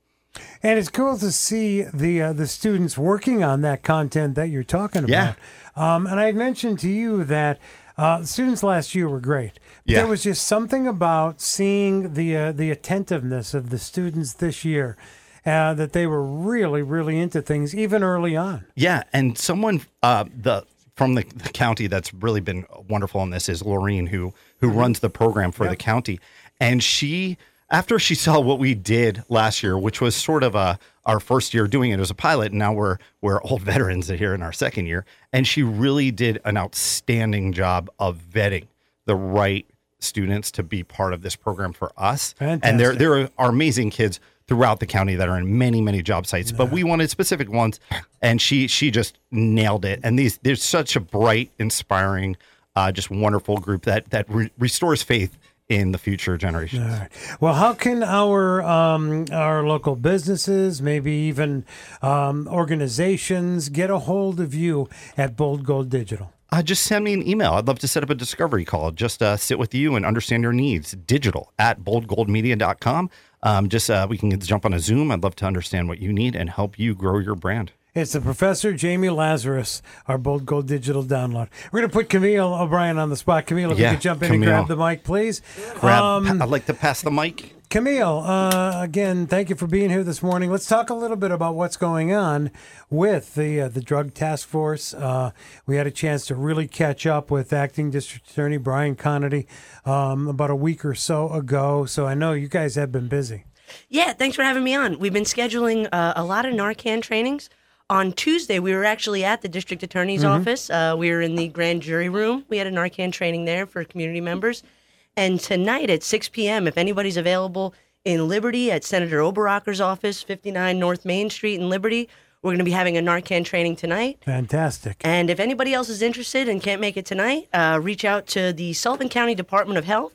And it's cool to see the uh, the students working on that content that you're talking about. Yeah. Um, and I had mentioned to you that uh, students last year were great. Yeah. There was just something about seeing the uh, the attentiveness of the students this year. Uh, that they were really, really into things even early on. Yeah, and someone uh, the from the, the county that's really been wonderful on this is Laureen, who who mm-hmm. runs the program for the county, and she after she saw what we did last year, which was sort of a our first year doing it as a pilot, and now we're we're old veterans here in our second year, and she really did an outstanding job of vetting the right students to be part of this program for us, and there there are amazing kids throughout the county that are in many many job sites. But we wanted specific ones and she she just nailed it. And these there's such a bright inspiring uh, just wonderful group that that re- restores faith in the future generations. All right. Well, how can our um, our local businesses, maybe even um, organizations, get a hold of you at Bold Gold Digital? Uh, just send me an email i'd love to set up a discovery call just uh, sit with you and understand your needs digital at boldgoldmedia.com um, just uh, we can jump on a zoom i'd love to understand what you need and help you grow your brand It's the Professor Jamie Lazarus, our Bold Gold Digital download. We're going to put Camille O'Brien on the spot. Camille, if Yeah, you could jump in Camille. and grab the mic, please. grab Um, i'd like to pass the mic Camille, uh, again, thank you for being here this morning. Let's talk a little bit about what's going on with the uh, the drug task force. Uh, we had a chance to really catch up with acting district attorney Brian Conaty um, about a week or so ago. So I know you guys have been busy. Yeah, thanks for having me on. We've been scheduling uh, a lot of Narcan trainings. On Tuesday, we were actually at the district attorney's Mhm. office. Uh, we were in the grand jury room. We had a Narcan training there for community members. And tonight at 6 p.m., if anybody's available in Liberty at Senator Oberacker's office, 59 North Main Street in Liberty, we're going to be having a Narcan training tonight. Fantastic. And if anybody else is interested and can't make it tonight, uh, reach out to the Sullivan County Department of Health.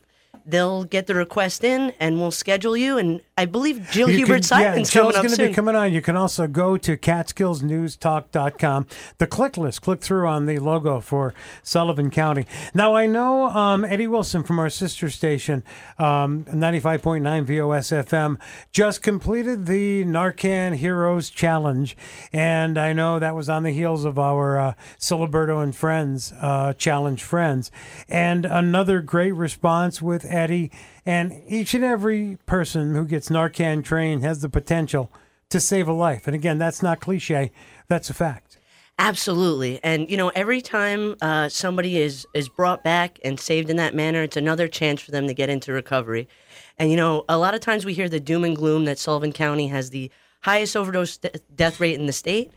They'll get the request in, and we'll schedule you. And I believe Jill You Hubert can- yeah, Simon's Jill's coming gonna soon. be coming on. You can also go to catskillsnewstalk.com. The click list, click through on the logo for Sullivan County. Now, I know um, Eddie Wilson from our sister station, um, 95.9 VOS FM, just completed the Narcan Heroes Challenge. And I know that was on the heels of our uh, Ciliberto and Friends uh, Challenge Friends. And another great response with Eddie. And each and every person who gets Narcan trained has the potential to save a life. And again, that's not cliche, that's a fact. Absolutely, and you know, every time uh, somebody is is brought back and saved in that manner, it's another chance for them to get into recovery. And you know, a lot of times we hear the doom and gloom that Sullivan County has the highest overdose de- death rate in the state,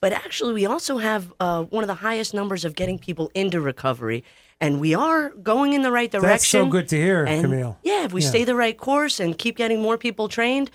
but actually, we also have uh, one of the highest numbers of getting people into recovery. And we are going in the right direction. That's so good to hear, And, Camille. Yeah, if we Yeah. stay the right course and keep getting more people trained,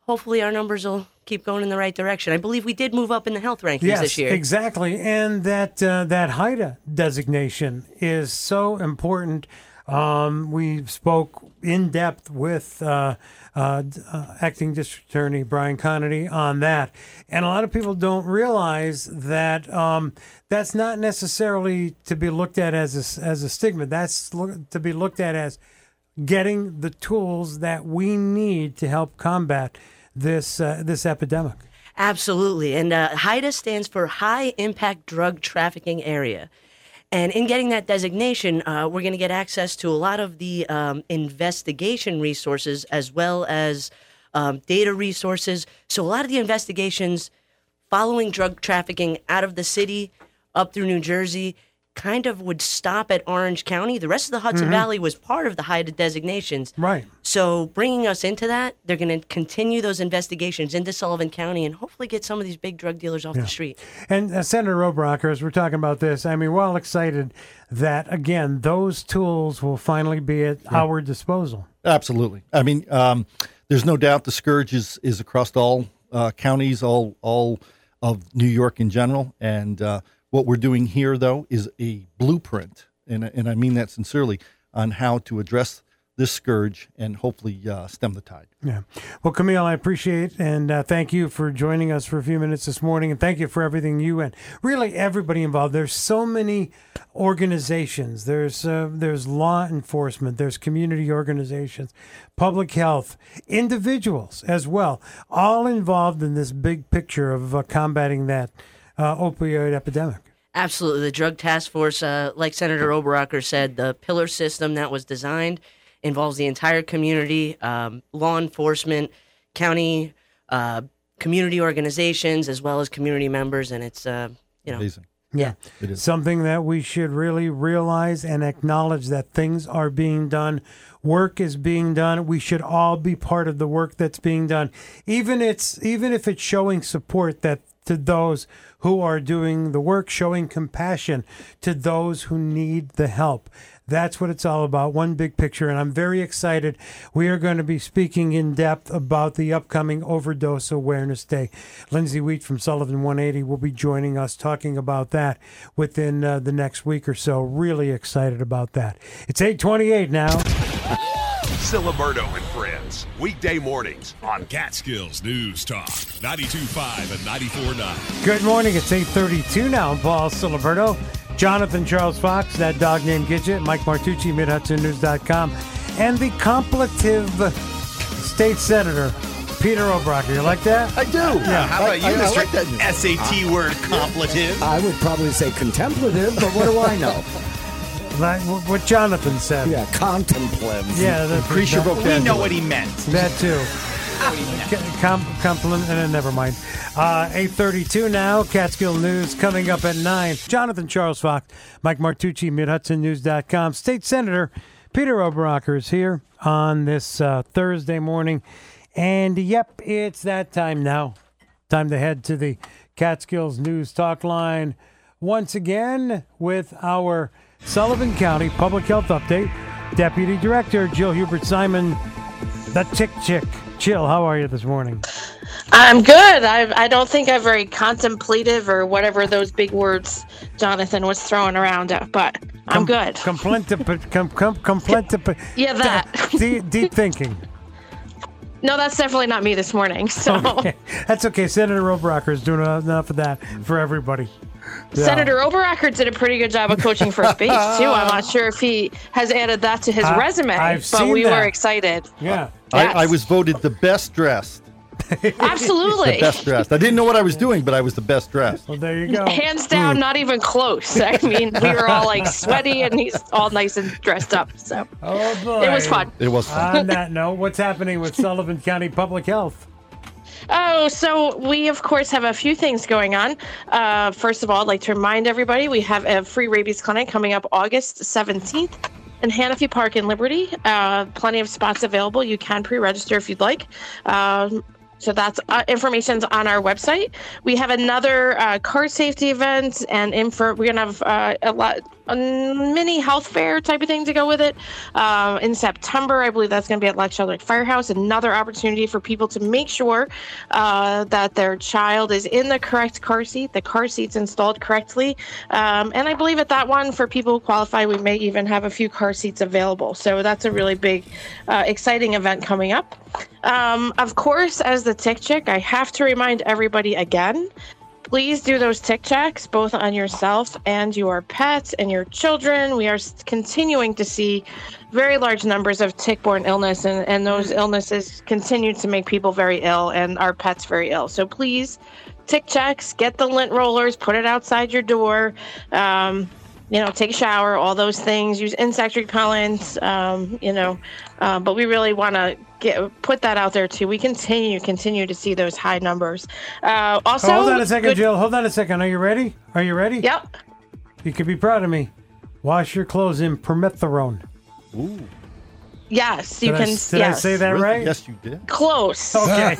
hopefully our numbers will keep going in the right direction. I believe we did move up in the health rankings Yes, this year. exactly. And that uh, that HIDTA designation is so important. Um, we spoke in depth with uh, uh, uh, acting district attorney Brian Conaty on that, and a lot of people don't realize that um, that's not necessarily to be looked at as a, as a stigma. That's lo- to be looked at as getting the tools that we need to help combat this uh, this epidemic. Absolutely. And uh, HIDTA stands for High Impact Drug Trafficking Area. And in getting that designation, uh, we're going to get access to a lot of the um, investigation resources as well as um, data resources. So, a lot of the investigations following drug trafficking out of the city up through New Jersey kind of would stop at Orange County. The rest of the Hudson Mhm. Valley was part of the HIDTA designations. Right. So bringing us into that, they're going to continue those investigations into Sullivan County and hopefully get some of these big drug dealers off Yeah. the street. And uh, Senator Oberacker, as we're talking about this, I mean, we're all excited that, again, those tools will finally be at our disposal. Absolutely. I mean, um, there's no doubt the scourge is is across all uh, counties, all all of New York in general. And uh, what we're doing here, though, is a blueprint, and and I mean that sincerely, on how to address this scourge and hopefully uh, stem the tide. Yeah. Well, Camille, I appreciate and uh, thank you for joining us for a few minutes this morning, and thank you for everything you and really everybody involved. There's so many organizations. There's uh, there's law enforcement. There's community organizations, public health, individuals as well, all involved in this big picture of uh, combating that uh, opioid epidemic. Absolutely. The drug task force, uh, like Senator Oberacker said, the pillar system that was designed involves the entire community, um, law enforcement, county, uh, community organizations, as well as community members. And it's, uh, you know, Amazing. Yeah. It is. Something that we should really realize and acknowledge that things are being done. Work is being done. We should all be part of the work that's being done. Even it's even if it's showing support that to those who are doing the work, showing compassion to those who need the help. That's what it's all about, one big picture. And I'm very excited. We are going to be speaking in depth about the upcoming Overdose Awareness Day. Lindsay Wheat from Sullivan 180 will be joining us talking about that within uh, the next week or so. Really excited about that. It's 828 now. Ciliberto and Friends. Weekday mornings on Catskills News Talk. 92.5 and 94.9. Good morning. It's 832 now. I'm Paul Ciliberto. Jonathan Charles Fox, that dog named Gidget, Mike Martucci, MidHudsonNews.com, and the completive state senator, Peter O'Brocker. You like that? I do. Yeah. How about you, I- I like that. SAT word completive? I would probably say contemplative, but what do I know? Like what Jonathan said. Yeah, contemplative. Yeah, that's increase your that- vocabulary. We know what he meant. That too. Com- compliment, uh, never mind. Uh, 832 now, Catskill News coming up at 9. Jonathan Charles Fox, Mike Martucci, MidHudsonNews.com. State Senator Peter Oberacker is here on this uh, Thursday morning. And yep, it's that time now. Time to head to the Catskills News Talk line once again with our Sullivan County Public Health Update. Deputy Director Jill Hubert Simon, the Tick Chick. Jill, how are you this morning? I'm good. I, I don't think I'm very contemplative or whatever those big words Jonathan was throwing around, but I'm good. Complentif- com, com, complentif- Yeah, that. deep, deep thinking. No, that's definitely not me this morning. So, Okay. That's okay. Senator Oberacker is doing enough of that for everybody. Yeah. Senator Oberacker did a pretty good job of coaching first base, too. I'm not sure if he has added that to his I- resume, I've but we that. were excited. Yeah. I, I was voted the best dressed. Absolutely. The best dressed. I didn't know what I was doing, but I was the best dressed. Well, there you go. Hands down, Hmm. not even close. I mean, we were all like sweaty and he's all nice and dressed up. So, Oh, boy. it was fun. It was On that note, what's happening with Sullivan County Public Health? Oh, so we of course have a few things going on. Uh, first of all, I'd like to remind everybody we have a free rabies clinic coming up August 17th in Hanofee Park in Liberty. Uh, plenty of spots available. You can pre-register if you'd like. Um, so that's uh, information's on our website. We have another uh, car safety event and info. We're gonna have uh, a lot, a mini health fair type of thing to go with it uh, in September. I believe that's gonna be at Loch Sheldrake Firehouse. Another opportunity for people to make sure uh, that their child is in the correct car seat, the car seat's installed correctly, um, and I believe at that one for people who qualify, we may even have a few car seats available. So that's a really big, uh, exciting event coming up. Um, of course, as the tick chick, I have to remind everybody again please do those tick checks both on yourself and your pets and your children. We are continuing to see very large numbers of tick borne illness, and, and those illnesses continue to make people very ill and our pets very ill. So please, tick checks, get the lint rollers, put it outside your door. Um, you know, take a shower, all those things. Use insect repellents. Um, you know, uh, but we really want to get put that out there too. We continue continue to see those high numbers. Uh, also, Hold on a second, good- Jill. Hold on a second. Are you ready? Are you ready? Yep. you can be proud of me. Wash your clothes in permethrin. Ooh. Yes, you Did I- can. did I say that right? Yes, you did. Close. Okay.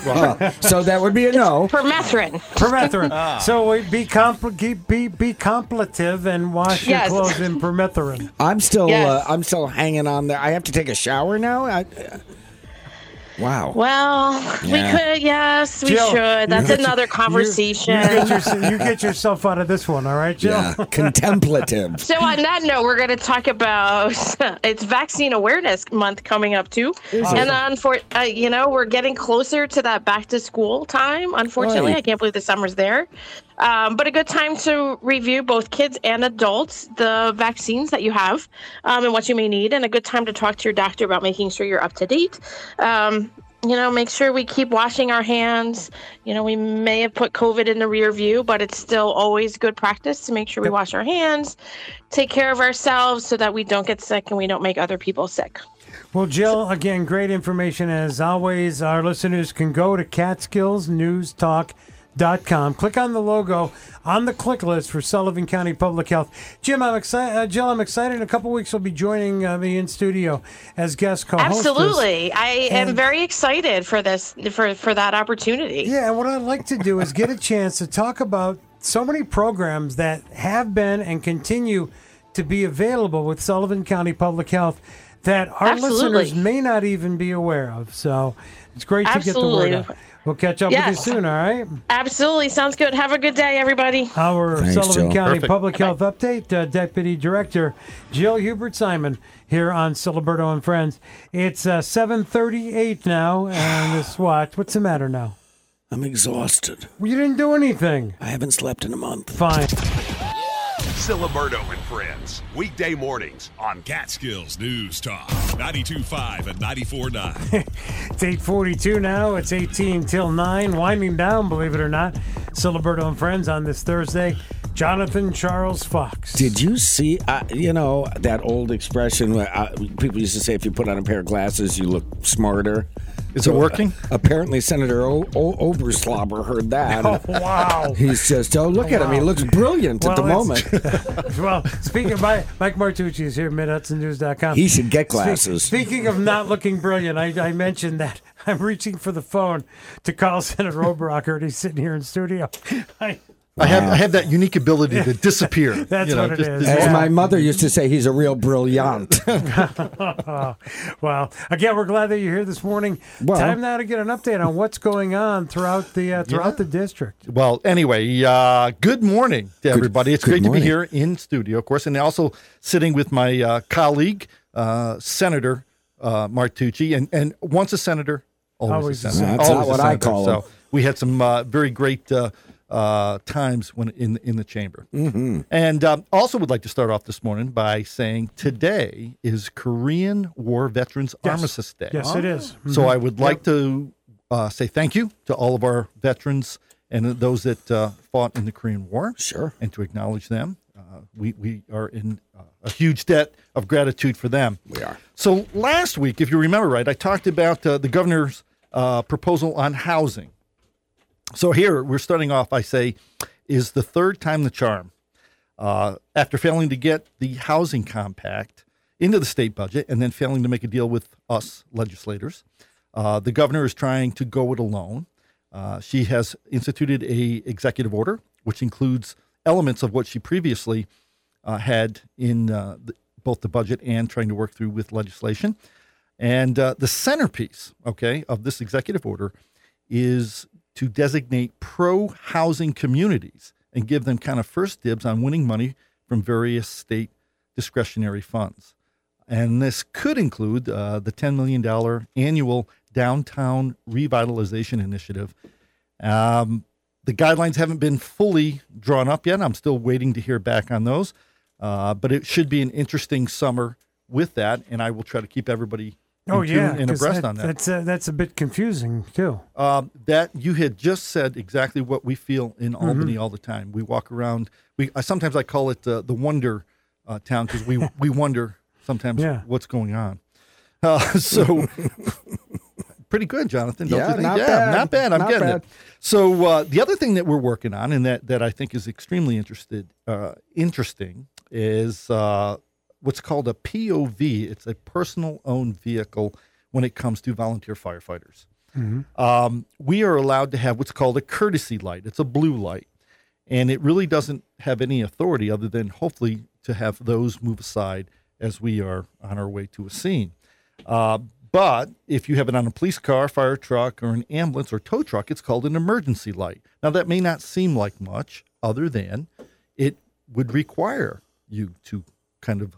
so that would be a no. Permethrin. Permethrin. Ah. So wait, be compl- be be contemplative and wash your clothes in permethrin. I'm still Yes. uh, I'm still hanging on there. I have to take a shower now. I, wow. Well, we could. Yes, we Jill, should. That's another you- conversation. You, get yourself, you get yourself out of this one, all right, Jill? Yeah. Contemplative. So on that note, we're going to talk about it's Vaccine Awareness Month coming up too, Is and it? on for uh, you know we're getting closer to that back to school time. Unfortunately, Right. I can't believe the summer's there, um, but a good time to review both kids and adults the vaccines that you have um, and what you may need, and a good time to talk to your doctor about making sure you're up to date. Um, you know, make sure we keep washing our hands. You know, we may have put COVID in the rear view, but it's still always good practice to make sure we wash our hands, take care of ourselves so that we don't get sick and we don't make other people sick. Well, Jill, again, great information as always. Our listeners can go to catskillsnewstalk.com. Click on the logo on the click list for Sullivan County Public Health. Jim, I'm excited. Uh, Jill, I'm excited. In a couple weeks, you'll be joining uh, me in studio as guest co-hostess. Absolutely. I am very excited for this for for that opportunity. Yeah, and what I'd like to do is get a chance to talk about so many programs that have been and continue to be available with Sullivan County Public Health that our Absolutely. listeners may not even be aware of. So it's great to get the word out. We'll catch up Yes. with you soon, all right? Absolutely. Sounds good. Have a good day, everybody. Our Thanks, Sullivan Jill. County Perfect. Public Health Update, uh, Deputy Director Jill Hubert Simon here on Ciliberto and Friends. It's uh, 7.38 now, and this watch. What's the matter now? I'm exhausted. Well, You didn't do anything. I haven't slept in a month. Fine. Ciliberto and Friends. Weekday mornings on Catskills News Talk. 92.5 and 94.9. It's 842 now. It's 18 till 9. Winding down, believe it or not. Ciliberto and Friends on this Thursday. Jonathan Charles Fox. Did you see, uh, you know, that old expression where uh, people used to say if you put on a pair of glasses, you look smarter? Is it working? apparently, Senator o- o- Oberslobber heard that. Oh, wow. He's just, oh, look at him. He looks brilliant at the moment. well, speaking of Mike, Mike Martucci is here at MidHudsonNews.com. He should get Spe- glasses. Speaking of not looking brilliant, I, I mentioned that I'm reaching for the phone to call Senator Oberrocker, and he's sitting here in studio. I, I have I have that unique ability to disappear. That's you know, what it just- is. As Yeah. my mother used to say, he's a real brilliant. well, again, we're glad that you're here this morning. Well- Time now to get an update on what's going on throughout the uh, throughout Yeah. the district. Well, anyway, uh, good morning to everybody. It's good great morning. to be here in studio, of course, and also sitting with my uh, colleague, uh, Senator uh, Martucci, and, and once a senator, always, Always a a senator. senator. That's Always not a what I senator. call him. So we had some uh, very great uh, times when in in the chamber, Mhm. and um, also would like to start off this morning by saying today is Korean War Veterans Yes. Armistice Day. Yes, it is. So Mhm. I would like to uh, say thank you to all of our veterans and those that uh, fought in the Korean War. Sure. And to acknowledge them. Uh, we, we are in uh, a huge debt of gratitude for them. We are. So last week, if you remember right, I talked about uh, the governor's uh, proposal on housing. So here we're starting off, I say, is the third time the charm. Uh, after failing to get the housing compact into the state budget and then failing to make a deal with us legislators, uh, the governor is trying to go it alone. Uh, she has instituted a executive order, which includes elements of what she previously uh, had in uh, the, both the budget and trying to work through with legislation. And uh, the centerpiece, okay, of this executive order is to designate pro housing communities and give them kind of first dibs on winning money from various state discretionary funds. And this could include uh, the $10 million annual downtown revitalization initiative. Um, the guidelines haven't been fully drawn up yet. I'm still waiting to hear back on those. Uh, but it should be an interesting summer with that. And I will try to keep everybody Oh in tune yeah, and 'cause abreast that- on that. That's uh, that's a bit confusing too. Um, that you had just said exactly what we feel in Mm-hmm. Albany all the time. We walk around. We I, sometimes I call it uh, the wonder uh, town because we we wonder sometimes Yeah. what's going on. Uh, so pretty good, Jonathan. Don't Yeah, you think? not yeah, bad. not bad. I'm Not getting bad. it. So uh, the other thing that we're working on, and that that I think is extremely interested uh, interesting, is uh, what's called a POV. It's a personal owned vehicle when it comes to volunteer firefighters. Um, we are allowed to have what's called a courtesy light. It's a blue light, and it really doesn't have any authority other than hopefully to have those move aside as we are on our way to a scene. Uh, but if you have it on a police car, fire truck, or an ambulance or tow truck, it's called an emergency light. Now, that may not seem like much, other than it would require you to kind of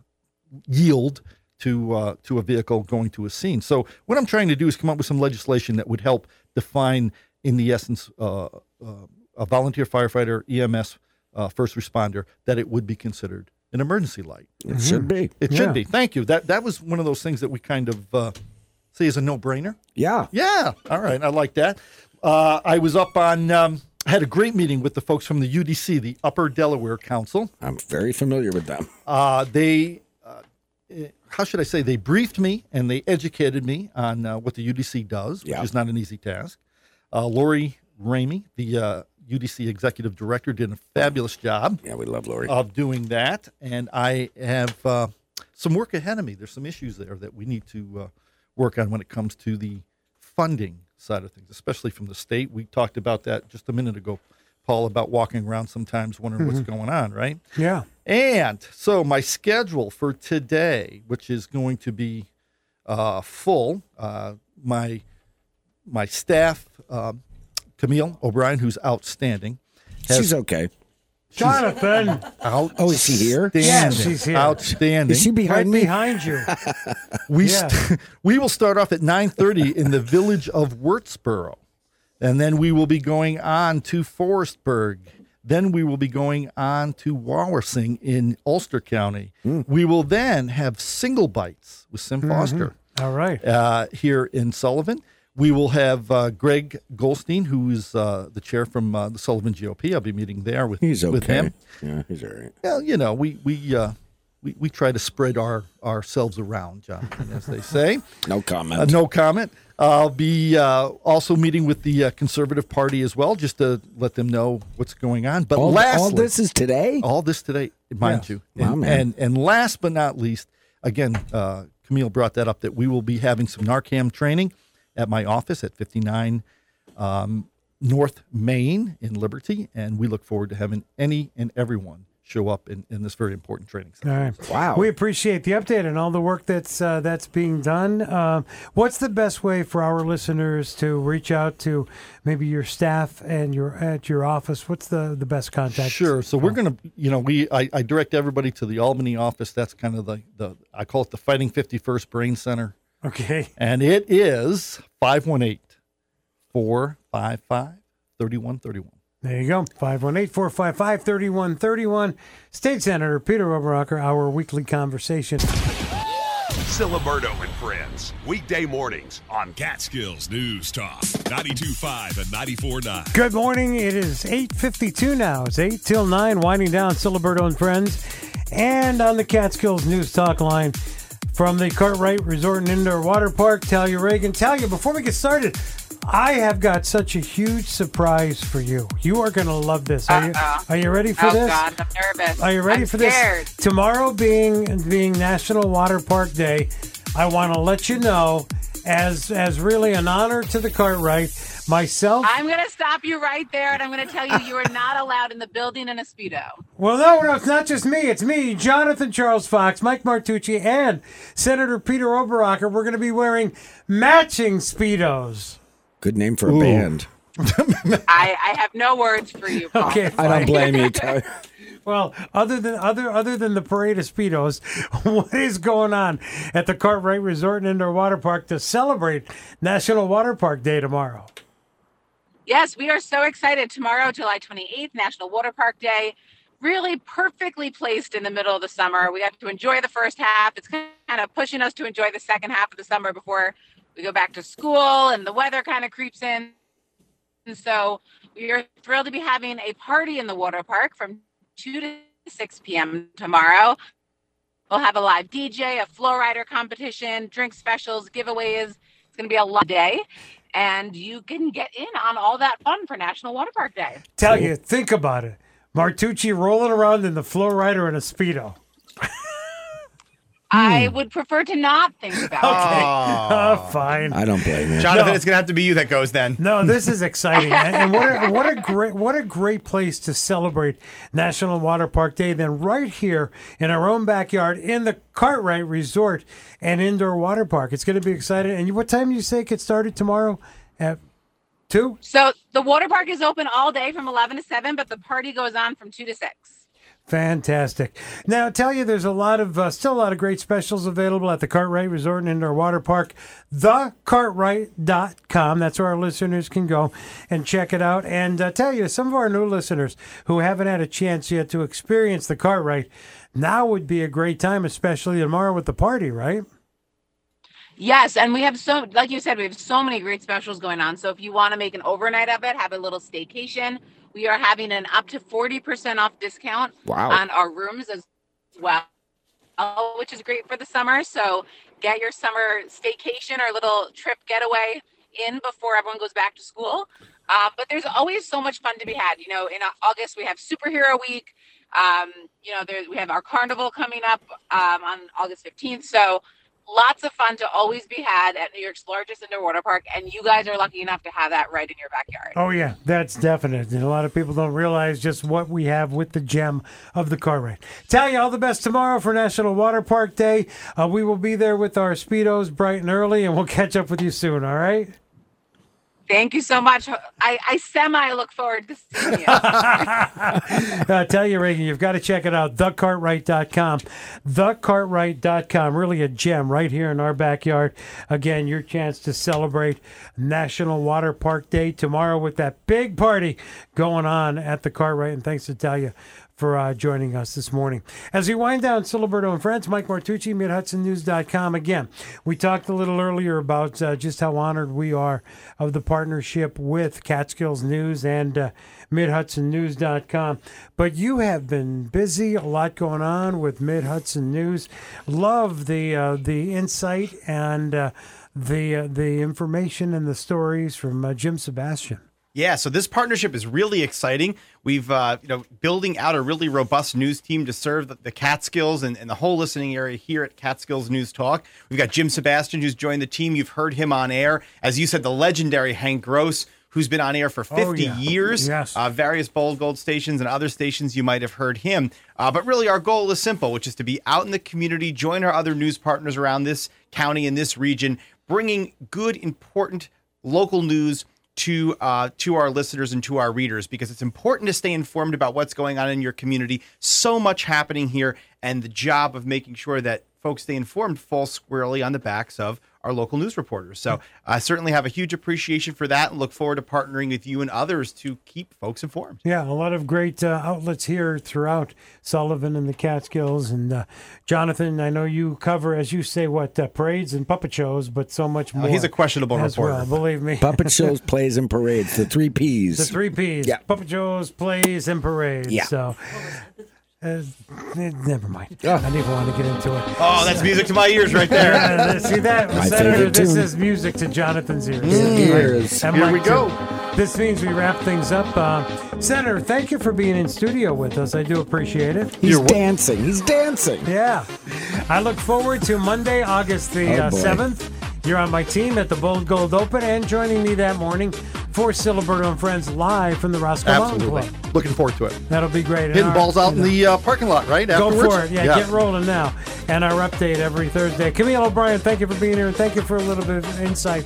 yield to uh, to a vehicle going to a scene. So, what I'm trying to do is come up with some legislation that would help define, in the essence, uh, uh, a volunteer firefighter, EMS, uh, first responder, that it would be considered an emergency light. It should be. It Yeah. should be. Thank you. That that was one of those things that we kind of uh, see as a no brainer. Yeah. Yeah. All right. I like that. Uh, I was up on. Um, I had a great meeting with the folks from the UDC, the Upper Delaware Council. I'm very familiar with them. Uh, they, how should I say, they briefed me and they educated me on uh, what the UDC does, which Yeah. is not an easy task. Uh, Laurie Ramie, the uh, UDC executive director, did a fabulous job. Yeah, we love Laurie. Of doing that. And I have uh, some work ahead of me. There's some issues there that we need to uh, work on when it comes to the funding side of things, especially from the state. We talked about that just a minute ago, Paul, about walking around sometimes wondering what's Mhm. going on, right? Yeah. And so my schedule for today, which is going to be uh, full, uh, my my staff, um, Camille O'Brien, who's outstanding. She's okay. Jonathan. Out. Oh, is she here? Outstanding. Yes, she's here. Outstanding. Is she behind right me? behind you. We Yeah. st- we will start off at 9:30 in the village of Wurtsboro. And then we will be going on to Forestburg. Then we will be going on to Wallersing in Ulster County. We will then have single bites with Sim Foster All right. uh, here in Sullivan. We will have uh, Greg Goldstein, who is uh, the chair from uh, the Sullivan GOP. I'll be meeting there with, He's with okay. him. Yeah, he's all right. Well, you know, we we uh, we, we try to spread our ourselves around, Jonathan, as they say. No comment. Uh, no comment. I'll be uh, also meeting with the uh, Conservative Party as well, just to let them know what's going on. But all, lastly, all this is today? all this today, mind Yeah. you. And, man. and and last but not least, again, uh, Camille brought that up that we will be having some Narcan training at my office at 59 um, North Main in Liberty, and we look forward to having any and everyone show up in, in this very important training All center. right. Wow. We appreciate the update and all the work that's uh, that's being done. Um, what's the best way for our listeners to reach out to maybe your staff and your at your office? What's the, the best contact? Sure. So we're gonna, you know, we I, I direct everybody to the Albany office. That's kind of the the I call it the Fighting Fifty First Brain Center, Okay. and it is 518-455-3131. There you go. 518-455-3131. State Senator Peter Oberacker, our weekly conversation. Ciliberto and Friends. Weekday mornings on Catskills News Talk. 92.5 and 94.9. Good morning. It is 8.52 now. It's 8 till 9, winding down Ciliberto and Friends. And on the Catskills News Talk line from the Kartrite Resort and Indoor Water Park, Talya Regan. Talya, before we get started, I have got such a huge surprise for you. You are going to love this. Are you, are you ready for this? oh this? God, I'm nervous. Are you ready I'm for scared. this? Tomorrow being being National Water Park Day, I want to let you know as as really an honor to the Kartrite, myself. I'm going to stop you right there, and I'm going to tell you you are not allowed in the building in a speedo. Well, no, no, it's not just me. It's me, Jonathan Charles Fox, Mike Martucci, and Senator Peter Oberacker. We're going to be wearing matching speedos. Good name for a Ooh. band. I, I have no words for you. Paul. Okay, I don't blame you. Tyler. Well, other than other other than the parade of speedos, what is going on at the Kartrite Resort and Indoor Water Park to celebrate National Water Park Day tomorrow? Yes, we are so excited. Tomorrow, July 28th, National Water Park Day. Really perfectly placed in the middle of the summer. We got to enjoy the first half. It's kind of pushing us to enjoy the second half of the summer before we go back to school and the weather kind of creeps in. And so we are thrilled to be having a party in the water park from 2 to 6 p.m. tomorrow. We'll have a live DJ, a flow rider competition, drink specials, giveaways, It's going to be a long day, and you can get in on all that fun for National Water Park Day. Tell you, think about it. Martucci rolling around in the flow rider in a speedo. I hmm. would prefer to not think about Okay. it. Oh, fine. I don't blame you. Jonathan, No. it's going to have to be you that goes then. No, this is exciting, and, and what a, what a great what a great place to celebrate National Water Park Day. Then right here in our own backyard in the Kartrite Resort and Indoor Water Park. It's going to be exciting. And what time do you say it gets started tomorrow? At two. So the water park is open all day from 11 to 7, but the party goes on from 2 to 6. Fantastic. Now, I tell you, there's a lot of uh, still a lot of great specials available at the Kartrite Resort and Indoor Water Park. TheKartrite.com. That's where our listeners can go and check it out. And uh, tell you, some of our new listeners who haven't had a chance yet to experience the Kartrite, now would be a great time, especially tomorrow with the party, right? Yes, and we have so, like you said, we have so many great specials going on. So if you want to make an overnight of it, have a little staycation, we are having an up to 40% off discount Wow. on our rooms as well, which is great for the summer. So get your summer staycation or little trip getaway in before everyone goes back to school. Uh, but there's always so much fun to be had. You know, in August, we have Superhero Week. Um, you know, there, we have our carnival coming up um, on August 15th. So lots of fun to always be had at New York's largest underwater park. And you guys are lucky enough to have that right in your backyard. Oh yeah, that's definite. And a lot of people don't realize just what we have with the gem of the Kartrite. Tell you all the best tomorrow for National Water Park Day. Uh, we will be there with our speedos bright and early, and we'll catch up with you soon. All right. Thank you so much. I, I semi look forward to seeing you. I tell you, Regan, you've got to check it out. TheKartrite.com. TheKartrite.com. Really a gem right here in our backyard. Again, your chance to celebrate National Water Park Day tomorrow with that big party going on at the Kartrite. And thanks to Talya for uh, joining us this morning. As we wind down Ciliberto and Friends, Mike Martucci, MidHudsonNews.com. Again, we talked a little earlier about uh, just how honored we are of the partnership with Catskills News and uh, MidHudsonNews.com. But you have been busy, a lot going on with Mid Hudson News. Love the uh, the insight and uh, the uh, the information and the stories from uh, Jim Sebastian. Yeah, so this partnership is really exciting. We've, uh, you know, building out a really robust news team to serve the, the Catskills and, and the whole listening area here at Catskills News Talk. We've got Jim Sebastian, who's joined the team. You've heard him on air. As you said, the legendary Hank Gross, who's been on air for 50 Oh, yeah. years. Yes. Uh, various Bold Gold stations and other stations, you might have heard him. Uh, but really, our goal is simple, which is to be out in the community, join our other news partners around this county and this region, bringing good, important local news to uh, to our listeners and to our readers because it's important to stay informed about what's going on in your community. So much happening here, and the job of making sure that folks stay informed fall squarely on the backs of our local news reporters. So I certainly have a huge appreciation for that and look forward to partnering with you and others to keep folks informed. Yeah, a lot of great uh, outlets here throughout Sullivan and the Catskills. And uh, Jonathan, I know you cover, as you say, what uh, parades and puppet shows, but so much more. Oh, he's a questionable as reporter. Well, believe me. Puppet shows, plays, and parades. The three P's. The three P's. Yeah. Puppet shows, plays, and parades. Yeah. So, uh, eh, never mind. I didn't even want to get into it. Oh, that's music to my ears right there. Yeah, see that, My Senator? favorite This tune. is music to Jonathan's ears. Mm, ears. And Here mine we go. too. This means we wrap things up. Uh, Senator, thank you for being in studio with us. I do appreciate it. He's dancing. He's dancing. Yeah. I look forward to Monday, August the Oh, uh, 7th. You're on my team at the Bold Gold Open and joining me that morning for Ciliberto and Friends live from the Roscoe Mountain Absolutely. Club. Looking forward to it. That'll be great. And Hitting our- balls out in and, uh, the uh, parking lot, right? Go for it. Yeah, get rolling now. And our update every Thursday. Camille O'Brien, thank you for being here and thank you for a little bit of insight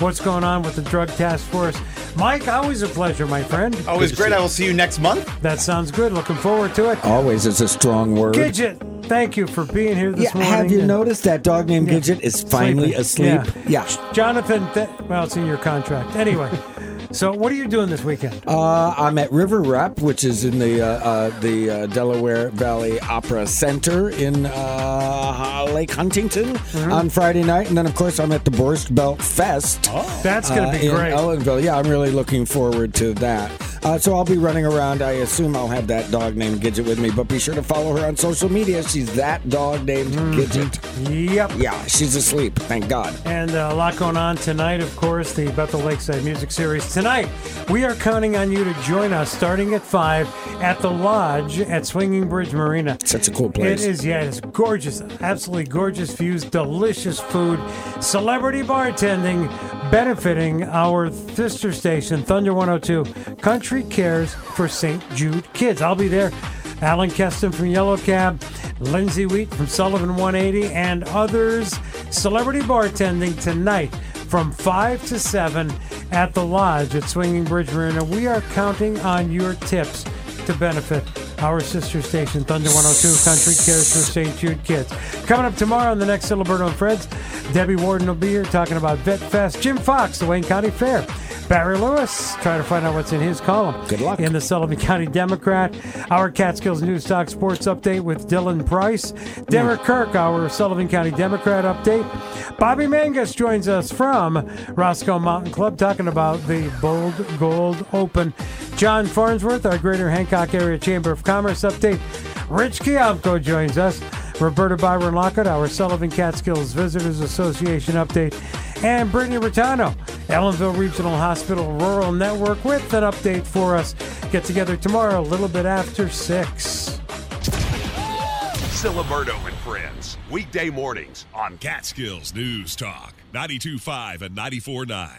what's going on with the drug task force. Mike, always a pleasure, my friend. Always great. I will see you next month. That sounds good. Looking forward to it. Always is a strong word. Gidget, thank you for being here this Yeah, morning. have you And- noticed that dog named Yeah. Gidget is finally Sleeping. asleep? Yeah. Jonathan, th- well, it's in your contract. Anyway, so what are you doing this weekend? Uh, I'm at River Rep, which is in the uh, uh, the uh, Delaware Valley Opera Center in uh, Lake Huntington Mm-hmm. on Friday night, and then of course I'm at the Borscht Belt Fest. That's gonna uh, be in great. Ellenville. Yeah, I'm really looking forward to that. Uh, so I'll be running around. I assume I'll have that dog named Gidget with me, but be sure to follow her on social media. She's that dog named Gidget. Yep. Yeah, she's asleep. Thank God. And uh, a lot going on tonight, of course, the Bethel Lakeside Music Series. Tonight, we are counting on you to join us starting at 5 at the Lodge at Swinging Bridge Marina. Such a cool place. It is, yeah, it's gorgeous. Absolutely gorgeous views, delicious food, celebrity bartending, benefiting our sister station, Thunder 102, Country Cares for St. Jude Kids. I'll be there. Alan Keston from Yellow Cab, Lindsay Wheat from Sullivan 180, and others. Celebrity bartending tonight from 5 to 7 at the Lodge at Swinging Bridge Marina. We are counting on your tips to benefit our sister station, Thunder 102 Country Cares for St. Jude Kids. Coming up tomorrow on the next Ciliberto and Fred's, Debbie Warden will be here talking about Vet Fest. Jim Fox, the Wayne County Fair. Barry Lewis, trying to find out what's in his column. Good luck. In the Sullivan County Democrat. Our Catskills News Talk Sports Update with Dylan Price. Derek hmm. Kirk, our Sullivan County Democrat update. Bobby Mangus joins us from Roscoe Mountain Club talking about the Bold Gold Open. John Farnsworth, our Greater Hancock Area Chamber of Commerce update. Rich Kiamko joins us. Roberta Byron Lockett, our Sullivan Catskills Visitors Association update. And Brittany Rotano, Ellenville Regional Hospital Rural Network with an update for us. Get together tomorrow, a little bit after 6. Ciliberto and Friends. Weekday mornings on Catskills News Talk. 92.5 and 94.9.